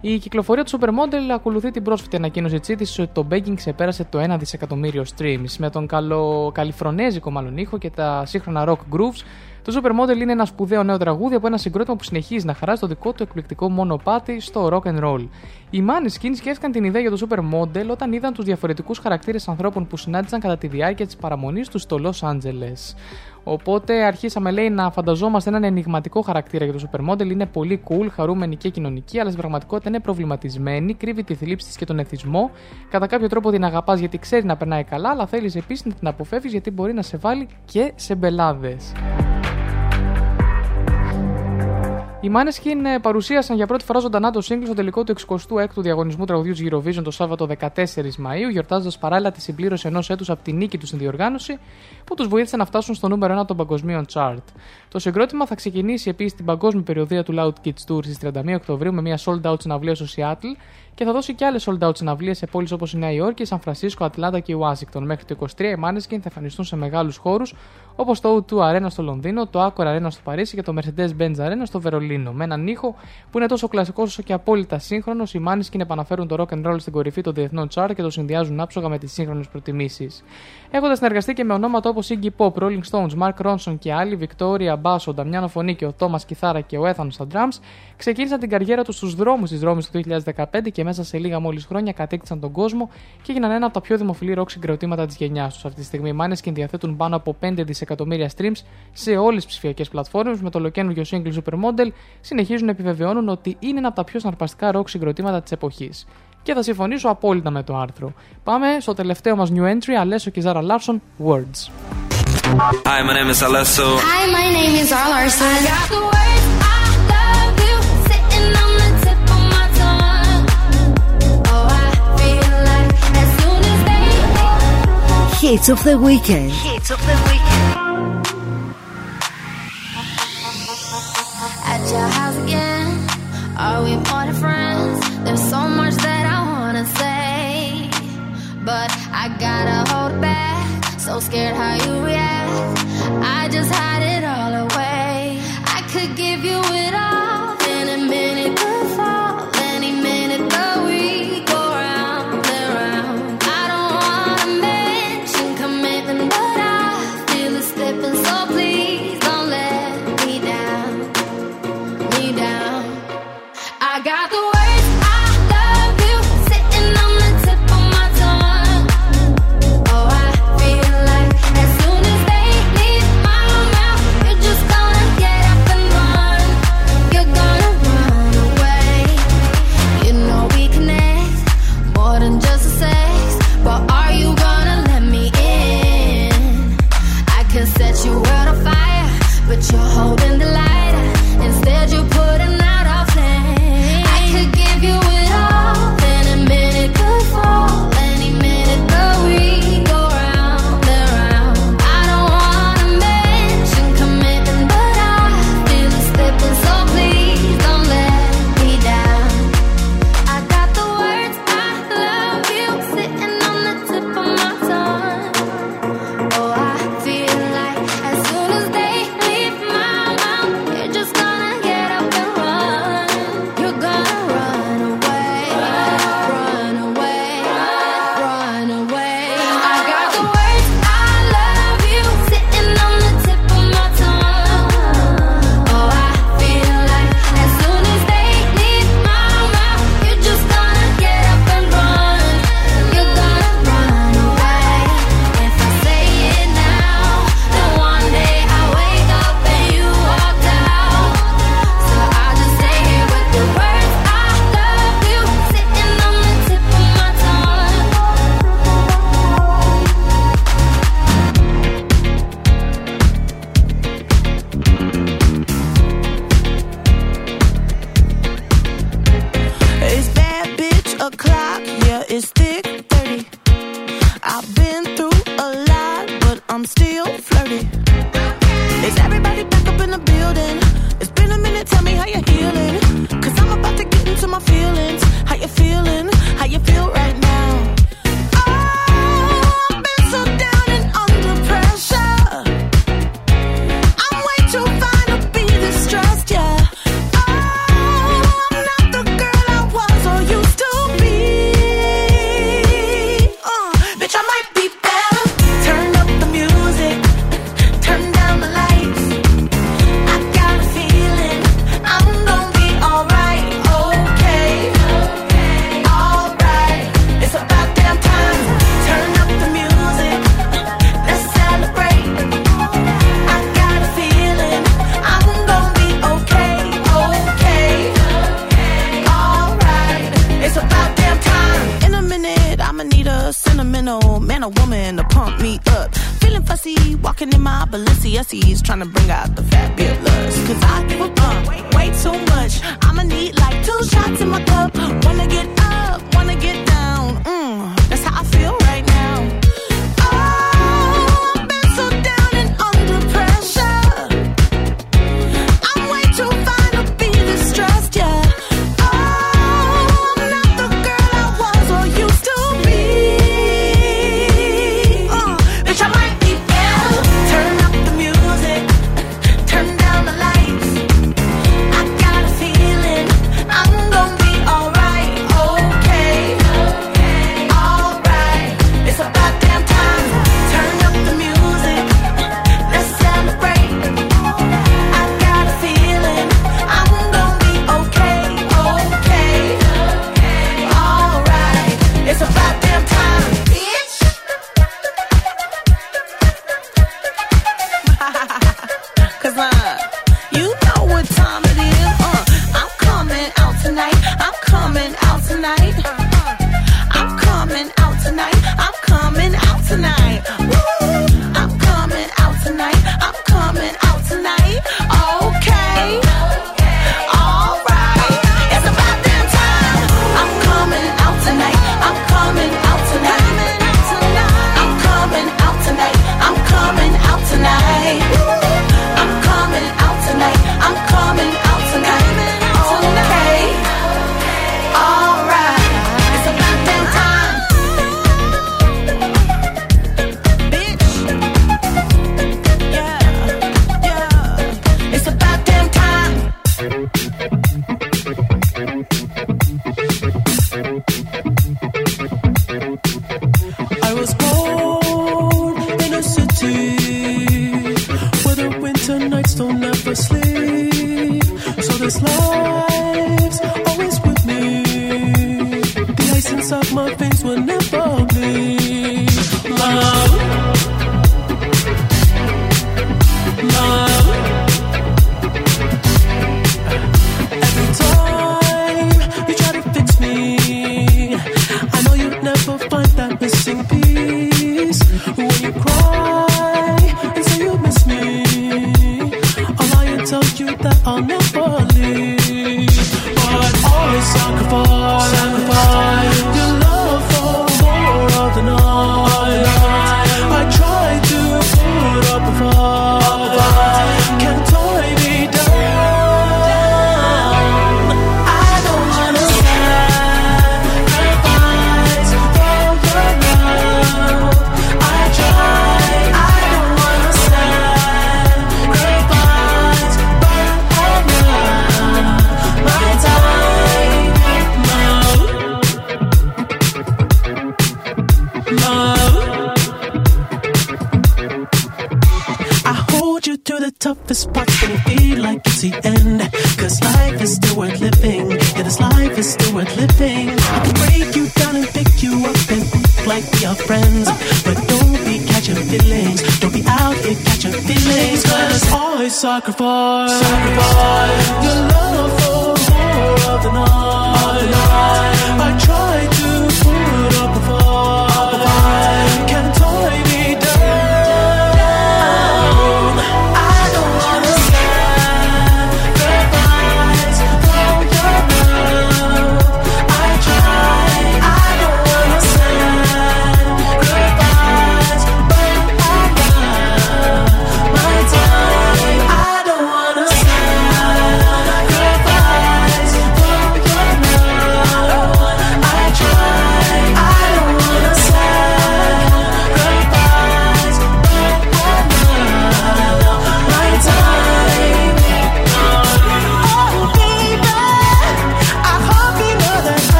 Η κυκλοφορία του Supermodel ακολουθεί την πρόσφατη ανακοίνωση της ότι το Begging ξεπέρασε το 1 δισεκατομμύριο streams. Με τον καλο... καλιφρονέζικο μάλλον ήχο και τα σύγχρονα rock grooves, το Supermodel είναι ένα σπουδαίο νέο τραγούδι από ένα συγκρότημα που συνεχίζει να χαράζει το δικό του εκπληκτικό μονοπάτι στο rock and roll. Οι Maneskin σκέφτηκαν την ιδέα για το Supermodel όταν είδαν τους διαφορετικούς χαρακτήρες ανθρώπων που συνάντησαν κατά τη διάρκεια της παραμονής τους στο Los Angeles. Οπότε αρχίσαμε λέει να φανταζόμαστε έναν ενηγματικό χαρακτήρα για το Supermodel. Είναι πολύ cool, χαρούμενη και κοινωνική, αλλά στην πραγματικότητα είναι προβληματισμένη, κρύβει τη θλίψη της και τον εθισμό. Κατά κάποιο τρόπο την αγαπάς γιατί ξέρει να περνάει καλά, αλλά θέλεις επίσης να την αποφεύγεις γιατί μπορεί να σε βάλει και σε μπελάδες. Οι Maneskin ε, παρουσίασαν για πρώτη φορά ζωντανά το single στο τελικό του 66ου διαγωνισμού τραγουδιού της Eurovision το Σάββατο 14 Μαΐου, γιορτάζοντας παράλληλα τη συμπλήρωση ενός έτους από τη νίκη τους στην διοργάνωση, που τους βοήθησε να φτάσουν στο νούμερο 1 των παγκοσμίων chart. Το συγκρότημα θα ξεκινήσει επίσης την παγκόσμια περιοδεία του Loud Kids Tour στις 31 Οκτωβρίου με μια sold out συναυλία στο Seattle και θα δώσει και άλλες sold out συναυλίες σε πόλεις όπως η Νέα Υόρκη, Σαν Φρανσίσκο, Ατλάντα και η Ουάσιγκτον. Μέχρι το 23 οι Maneskin θα εμφανιστούν σε μεγάλους χώρους όπως το O2 Arena στο Λονδίνο, το Accor Arena στο Παρίσι και το Mercedes-Benz Arena στο Βερολίνο. Με έναν ήχο που είναι τόσο κλασικός όσο και απόλυτα σύγχρονος, οι Maneskin επαναφέρουν το rock and roll στην κορυφή των διεθνών chart και το συνδυάζουν άψογα με τις σύγχρονες προτιμήσεις. Έχοντας συνεργαστεί και με ονόματα όπως Iggy Pop, Rolling Stones, Mark Ronson και άλλοι, Victoria Bass, ο Νταμιάνο Φωνή και ο Thomas Κιθάρα και ο Ethan στα drums, ξεκίνησαν την καριέρα τους στους δρόμους τη Ρώμη του 2015 και μέσα σε λίγα μόλις χρόνια κατέκτησαν τον κόσμο και έγιναν ένα από τα πιο δημοφιλή ροκ συγκροτήματα της γενιάς τους. Αυτή τη στιγμή οι Maneskin διαθέτουν πάνω από 5 δισεκατομμύρια streams σε όλες τις ψηφιακές πλατφόρμες. Με το ολοκαίνουργιο single Supermodel συνεχίζουν να επιβεβαιώνουν ότι είναι ένα από τα πιο συναρπαστικά ροκ συγκροτήματα της εποχής. Και θα συμφωνήσω απόλυτα με το άρθρο. Πάμε στο τελευταίο μας new entry, Αλέσο και Ζάρα Λάρσον, Words. Hi, my name is Alesso. Hi, my name is Zara Larson. I got the words I love you sitting on the tip of my tongue. Oh, I feel like as soon as they Hits of the weekend. Hits of the weekend. At your house again. Are we more than friends? There's so much that I wanna say, but I gotta hold back. So scared how you react. I just hide feelings Walking in my Balenciennes, trying to bring out the fabulous. Cause I give a fuck, way too much. I'ma need like two shots in my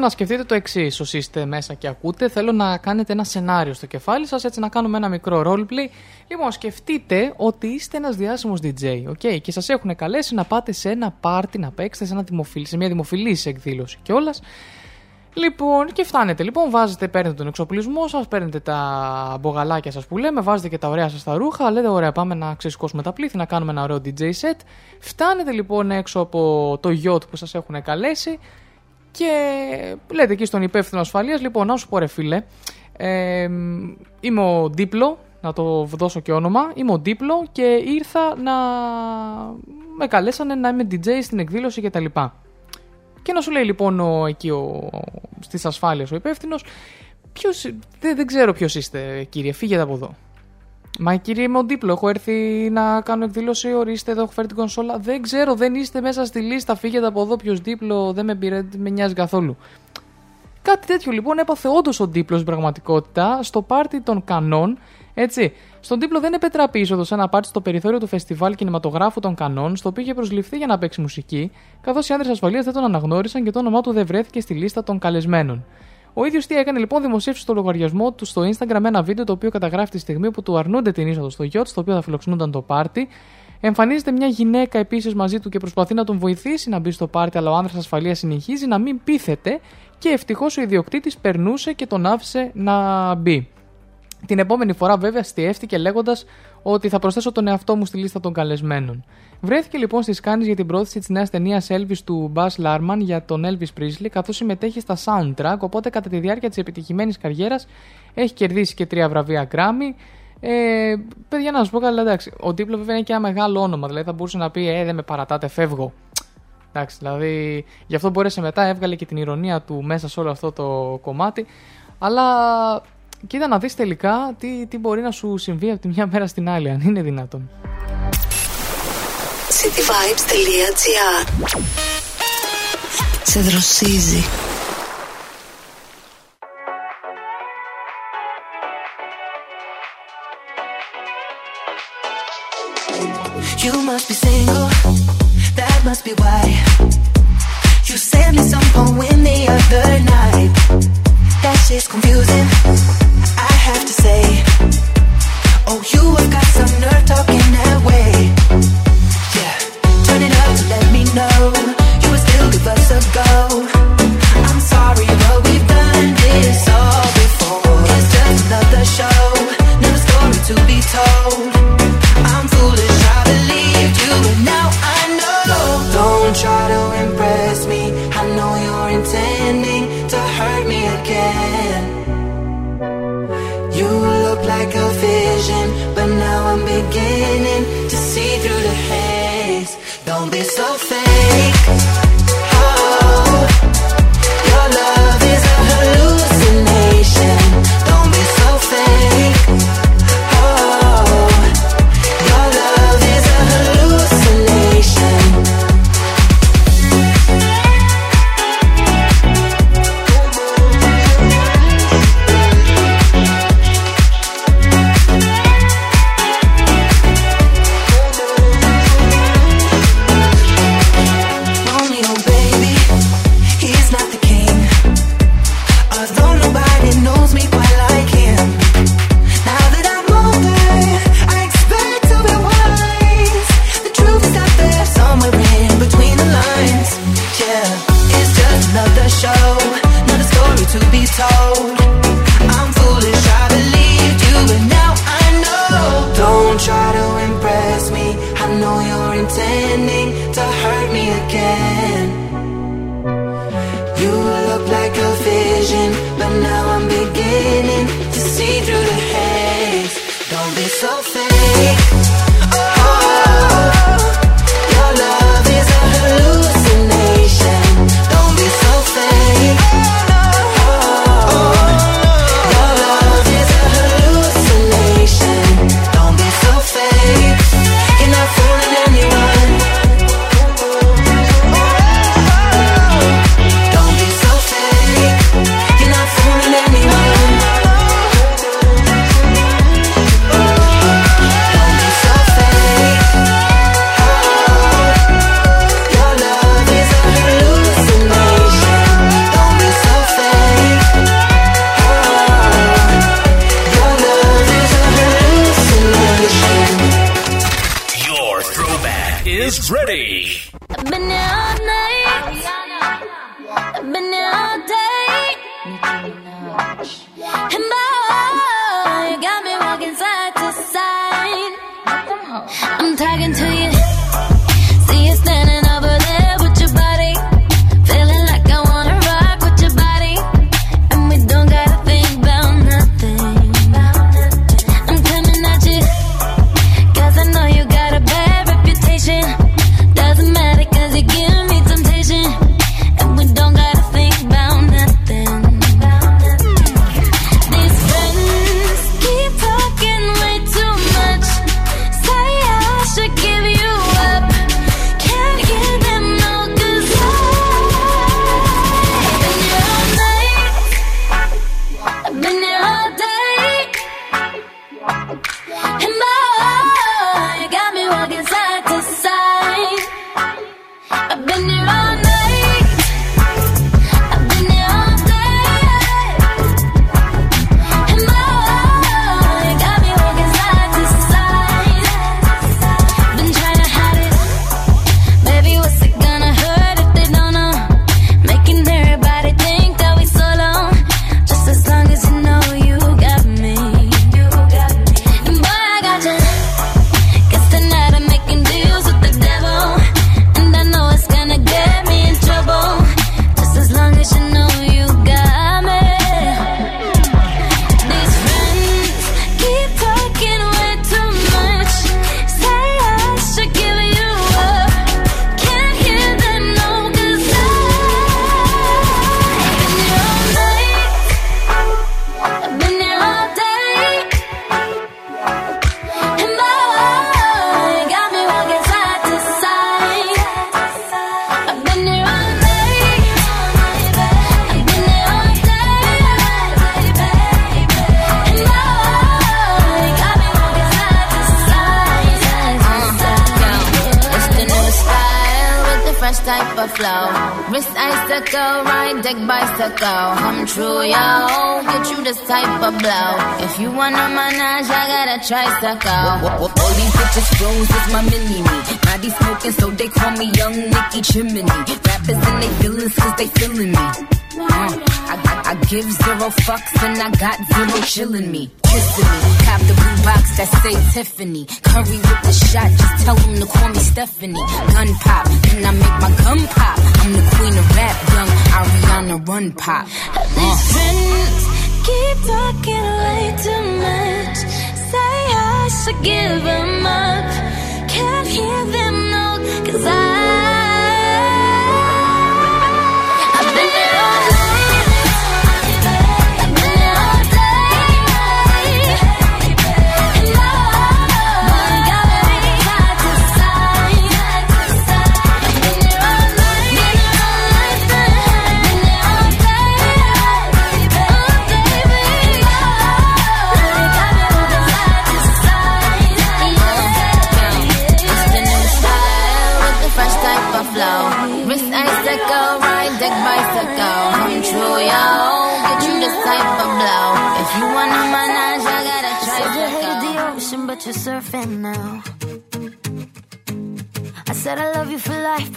θέλω να σκεφτείτε το εξής. Όσοι είστε μέσα και ακούτε, θέλω να κάνετε ένα σενάριο στο κεφάλι σας, έτσι να κάνουμε ένα μικρό roleplay. Λοιπόν, σκεφτείτε ότι είστε ένας διάσημος DJ, okay, και σας έχουν καλέσει να πάτε σε ένα πάρτι να παίξετε σε, ένα δημοφιλ, σε μια δημοφιλής εκδήλωση κιόλας. Λοιπόν, και φτάνετε. Λοιπόν, βάζετε, παίρνετε τον εξοπλισμό σας, παίρνετε τα μπογαλάκια σας που λέμε, βάζετε και τα ωραία σας τα ρούχα. Λέτε, ωραία, πάμε να ξεσηκώσουμε τα πλήθη, να κάνουμε ένα ωραίο DJ set. Φτάνετε λοιπόν έξω από το yacht που σας έχουν καλέσει και λέτε εκεί στον υπεύθυνο ασφαλείας, λοιπόν, να σου πω ρε φίλε, ε, είμαι ο Δίπλο, να το δώσω και όνομα, είμαι ο Δίπλο και ήρθα να με καλέσανε να είμαι DJ στην εκδήλωση κτλ. Και να σου λέει λοιπόν ο, εκεί ο, στις ασφάλειες ο υπεύθυνος, δεν, δεν ξέρω ποιος είστε κύριε, φύγετε από εδώ. Μα κύριε είμαι ο Δίπλο, έχω έρθει να κάνω εκδήλωση, ορίστε εδώ έχω φέρει την κονσόλα. Δεν ξέρω, δεν είστε μέσα στη λίστα, φύγετε από εδώ ποιος Δίπλο, δεν με, πήρε, δεν με νοιάζει καθόλου. Κάτι τέτοιο λοιπόν έπαθε όντως ο Δίπλο στην πραγματικότητα στο πάρτι των Κανών. Έτσι, στον Δίπλο δεν επετράπει είσοδος σε ένα πάρτι στο περιθώριο του φεστιβάλ κινηματογράφου των Κανών, στο οποίο είχε προσληφθεί για να παίξει μουσική, καθώς οι άνδρες ασφαλείας δεν τον αναγνώρισαν και το όνομά του δεν βρέθηκε στη λίστα των καλεσμένων. Ο ίδιος τι έκανε λοιπόν, δημοσίευσε στο λογαριασμό του στο Instagram ένα βίντεο το οποίο καταγράφει τη στιγμή που του αρνούνται την είσοδο στο yacht, στο οποίο θα φιλοξενούνταν το πάρτι. Εμφανίζεται μια γυναίκα επίσης μαζί του και προσπαθεί να τον βοηθήσει να μπει στο πάρτι, αλλά ο άνδρας ασφαλείας συνεχίζει να μην πείθεται και ευτυχώς ο ιδιοκτήτης περνούσε και τον άφησε να μπει. Την επόμενη φορά, βέβαια, στιεύτηκε λέγοντας ότι θα προσθέσω τον εαυτό μου στη λίστα των καλεσμένων. Βρέθηκε λοιπόν στις σκάνε για την πρόθεση της νέας ταινίας Elvis του Buzz Larman για τον Elvis Presley, καθώς συμμετέχει στα soundtrack, οπότε κατά τη διάρκεια της επιτυχημένης καριέρας έχει κερδίσει και τρία βραβεία Grammy. Ε, παιδιά, να σα πω καλά, εντάξει. Ο Diplo βέβαια είναι και ένα μεγάλο όνομα, δηλαδή θα μπορούσε να πει Ε, δεν με παρατάτε, φεύγω. Εντάξει, δηλαδή γι' αυτό μπόρεσε μετά, έβγαλε και την ηρωνία του μέσα σε όλο αυτό το κομμάτι. Αλλά κοίτα να δεις τελικά τι, τι μπορεί να σου συμβεί από τη μια μέρα στην άλλη, αν είναι δυνατόν. cityvibes.gr Σε δροσίζει. You must be single, that must be why. You sent me some poem the other night. That shit's confusing, I have to say. Oh, you have got some nerve talking that way. Yeah, turn it up to let me know you would still give us a go. I'm sorry, but we've done this all before. It's just another show, another story to be told. Be so tricycle. All these bitches flows is my mini me. Body smoking, so they call me Young Nicky Chimney. Rappers and they feelings, cause they feeling me. Uh, I, I, I give zero fucks and I got zero chillin' me. Kissing me. Cop the blue box that say Tiffany. Curry with the shot, just tell them to call me Stephanie. Gun pop, then I make my gun pop. I'm the queen of rap, young Ariana Run Pop. Give given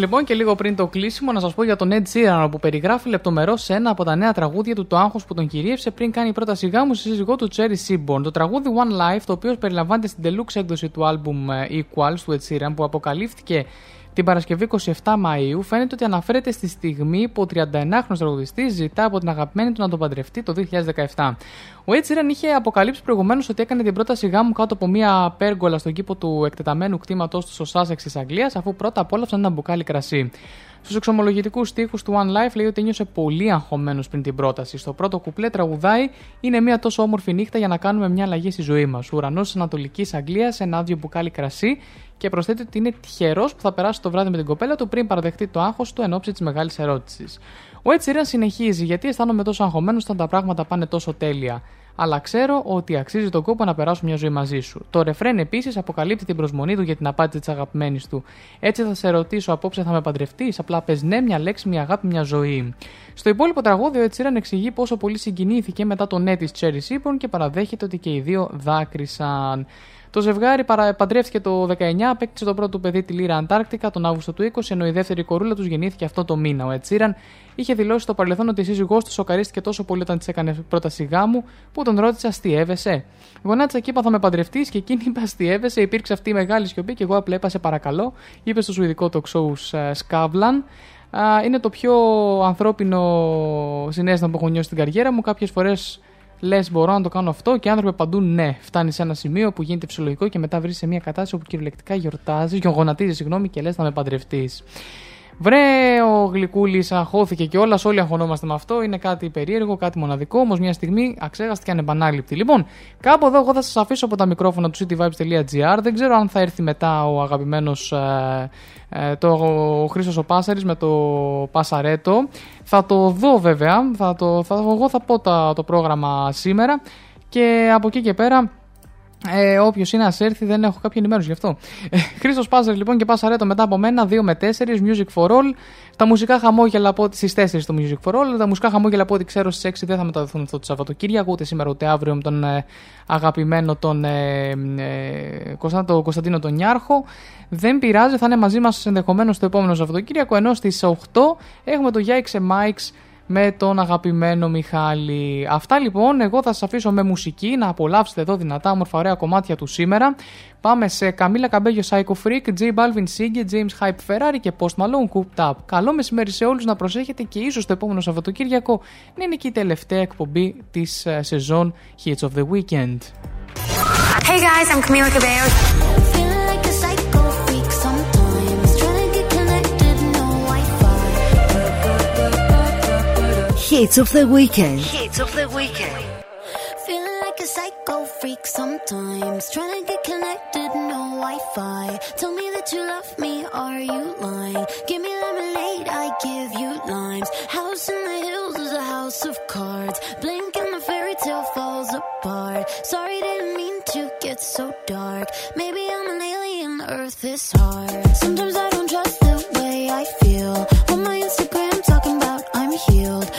λοιπόν και λίγο πριν το κλείσιμο να σας πω για τον Ed Sheeran που περιγράφει λεπτομερώς σε ένα από τα νέα τραγούδια του το άγχος που τον κυρίευσε πριν κάνει πρώτα σιγά μου στη σύζυγό του Cherry Seaborn. Το τραγούδι One Life, το οποίο περιλαμβάνεται στην deluxe έκδοση του album ε, Equals του Ed Sheeran που αποκαλύφθηκε την Παρασκευή 27 Μαΐου φαίνεται ότι αναφέρεται στη στιγμή που ο 39χρονος τραγουδιστής ζητά από την αγαπημένη του να τον παντρευτεί το 2017. Ο Ed Sheeran είχε αποκαλύψει προηγουμένως ότι έκανε την πρόταση γάμου κάτω από μια πέργολα στον κήπο του εκτεταμένου κτήματος του στο Sussex της Αγγλίας, αφού πρώτα απόλαυσαν ένα μπουκάλι κρασί. Στους εξομολογητικούς στίχους του One Life λέει ότι ένιωσε πολύ αγχωμένος πριν την πρόταση. Στο πρώτο κουπλέ τραγουδάει Είναι μια τόσο όμορφη νύχτα για να κάνουμε μια αλλαγή στη ζωή μας. Ουρανός της Ανατολικής Αγγλίας, ένα άδειο μπουκάλι κρασί και προσθέτει ότι είναι τυχερός που θα περάσει το βράδυ με την κοπέλα του πριν παραδεχτεί το άγχος του εν ώψη της μεγάλης ερώτησης. Ο Ed Sheeran συνεχίζει γιατί αισθάνομαι τόσο αγχωμένος όταν τα πράγματα πάνε τόσο τέλεια. Αλλά ξέρω ότι αξίζει τον κόπο να περάσω μια ζωή μαζί σου. Το ρεφρέν επίσης αποκαλύπτει την προσμονή του για την απάντηση της αγαπημένης του. Έτσι θα σε ρωτήσω απόψε θα με παντρευτείς; Απλά πες ναι, μια λέξη, μια αγάπη, μια ζωή. Στο υπόλοιπο τραγούδι, ο Ετσίραν εξηγεί πόσο πολύ συγκινήθηκε μετά το ναι της Cherry Seaborn και παραδέχεται ότι και οι δύο δάκρυσαν. Το ζευγάρι παρα- παντρεύτηκε το 19, απέκτησε το πρώτο του παιδί τη Λύρα Αντάρκτικα τον Αύγουστο του 20, ενώ η δεύτερη κορούλα τους γεννήθηκε αυτό το μήνα. Ο Ετσίραν είχε δηλώσει στο παρελθόν ότι η σύζυγός του σοκαρίστηκε τόσο πολύ όταν της έκανε πρόταση γάμου που τον ρώτησε αστείευεσαι. Γονάτισα και είπα θα με παντρευτείς; και εκείνη είπε αστείευεσαι. Υπήρξε αυτή η μεγάλη σιωπή και εγώ απλά είπα σε παρακαλώ, είπε στο σουηδικό το show ε, Skavlan. Α, Είναι το πιο ανθρώπινο συνέστημα που έχω νιώσει στην καριέρα μου. Κάποιες φορές λες: Μπορώ να το κάνω αυτό και οι άνθρωποι απαντούν ναι. Φτάνει σε ένα σημείο που γίνεται φυσιολογικό και μετά βρεις σε μια κατάσταση όπου κυριολεκτικά γιορτάζει, γονατίζεις, συγγνώμη, και λες: Θα με παντρευτείς. Βρε, ο Γλυκούλης αγχώθηκε και όλα, όλοι αγχωνόμαστε με αυτό. Είναι κάτι περίεργο, κάτι μοναδικό, όμως μια στιγμή αξέχαστη και ανεπανάληπτη. Λοιπόν, κάπου εδώ εγώ θα σας αφήσω από τα μικρόφωνα του cityvibes.gr. Δεν ξέρω αν θα έρθει μετά ο αγαπημένος ε, το, ο Χρήστος ο Πάσαρης με το Πασαρέτο. Θα το δω βέβαια, θα το, θα, εγώ θα πω τα, το πρόγραμμα σήμερα και από εκεί και πέρα ε, Όποιος είναι να έρθει, δεν έχω κάποια ενημέρωση γι' αυτό. Ε, Χρήστος Πάζερ λοιπόν και Πασαρέτο μετά από μένα, 2 με 4, Music for All. Τα μουσικά χαμόγελα από ό,τι στις 4 το Music for All. Τα μουσικά χαμόγελα από ό,τι ξέρω στις 6 δεν θα μεταδοθούν αυτό το Σαββατοκύριακο, ούτε σήμερα ούτε αύριο με τον ε, αγαπημένο τον ε, ε, Κωνσταντίνο, τον Κωνσταντίνο τον Νιάρχο. Δεν πειράζει, θα είναι μαζί μας ενδεχομένως το επόμενο Σαββατοκύριακο. Ενώ στις 8 έχουμε το Yikes Mikes με τον αγαπημένο Μιχάλη. Αυτά λοιπόν, εγώ θα σας αφήσω με μουσική να απολαύσετε εδώ δυνατά όμορφα ωραία κομμάτια του σήμερα. Πάμε σε Καμίλα Καμπέγιο Psycho Freak, J Balvin Sigge, James Hype Ferrari και Post Malone Cooped Up. Καλό μεσημέρι σε όλους να προσέχετε και ίσως το επόμενο Σαββατοκύριακο να είναι και η τελευταία εκπομπή της ε, σεζόν Hits of the Weekend. Hey guys, I'm Camila Cabello. Hits of the Weekend. Hits of the Weekend. Feeling like a psycho freak sometimes. Trying to get connected, no Wi Fi. Tell me that you love me, are you lying? Give me lemonade, I give you limes. House in the hills is a house of cards. Blink and the fairy tale falls apart. Sorry, didn't mean to get so dark. Maybe I'm an alien, Earth is hard. Sometimes I don't trust the way I feel. On my Instagram, talking about I'm healed.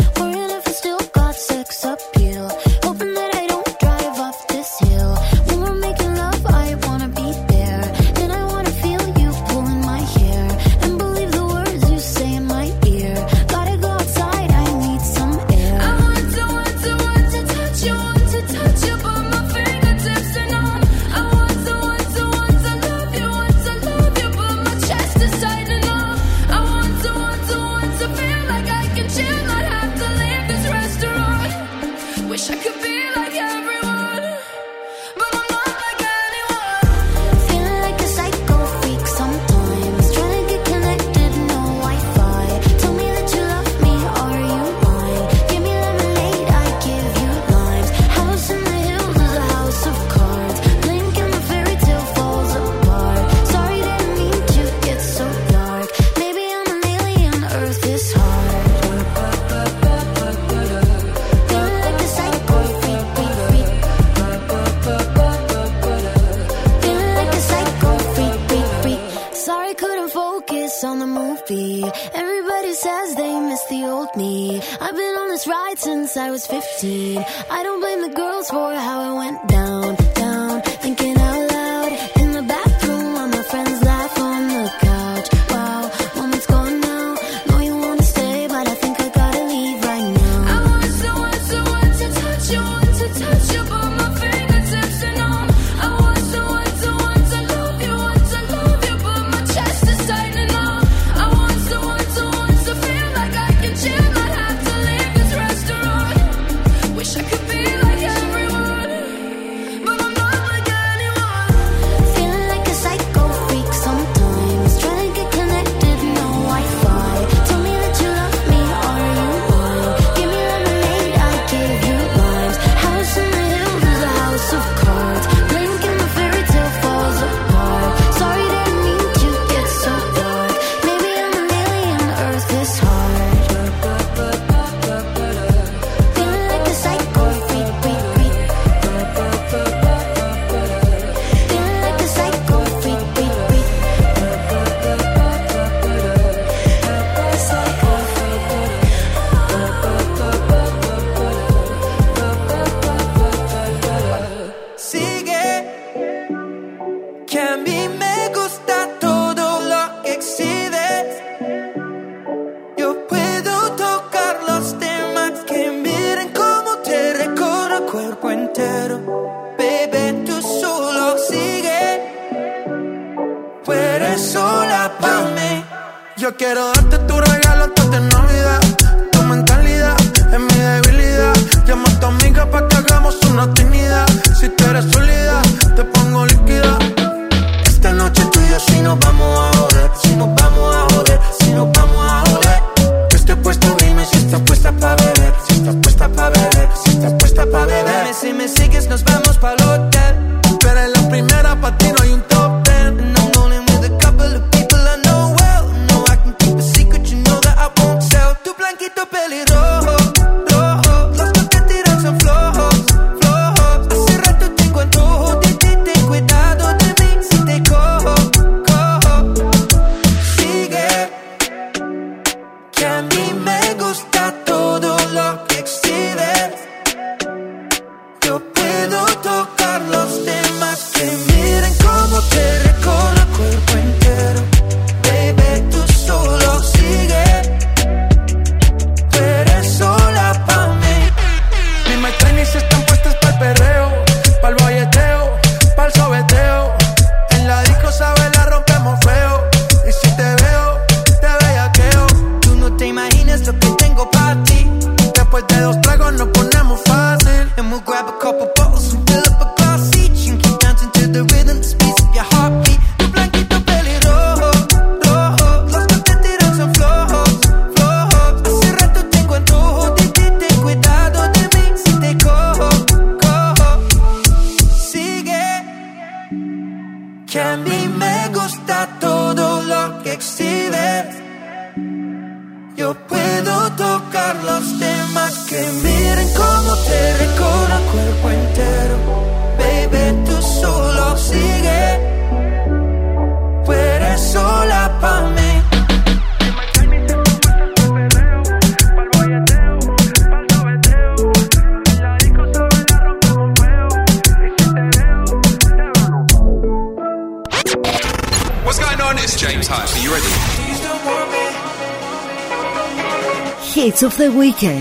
Weekend.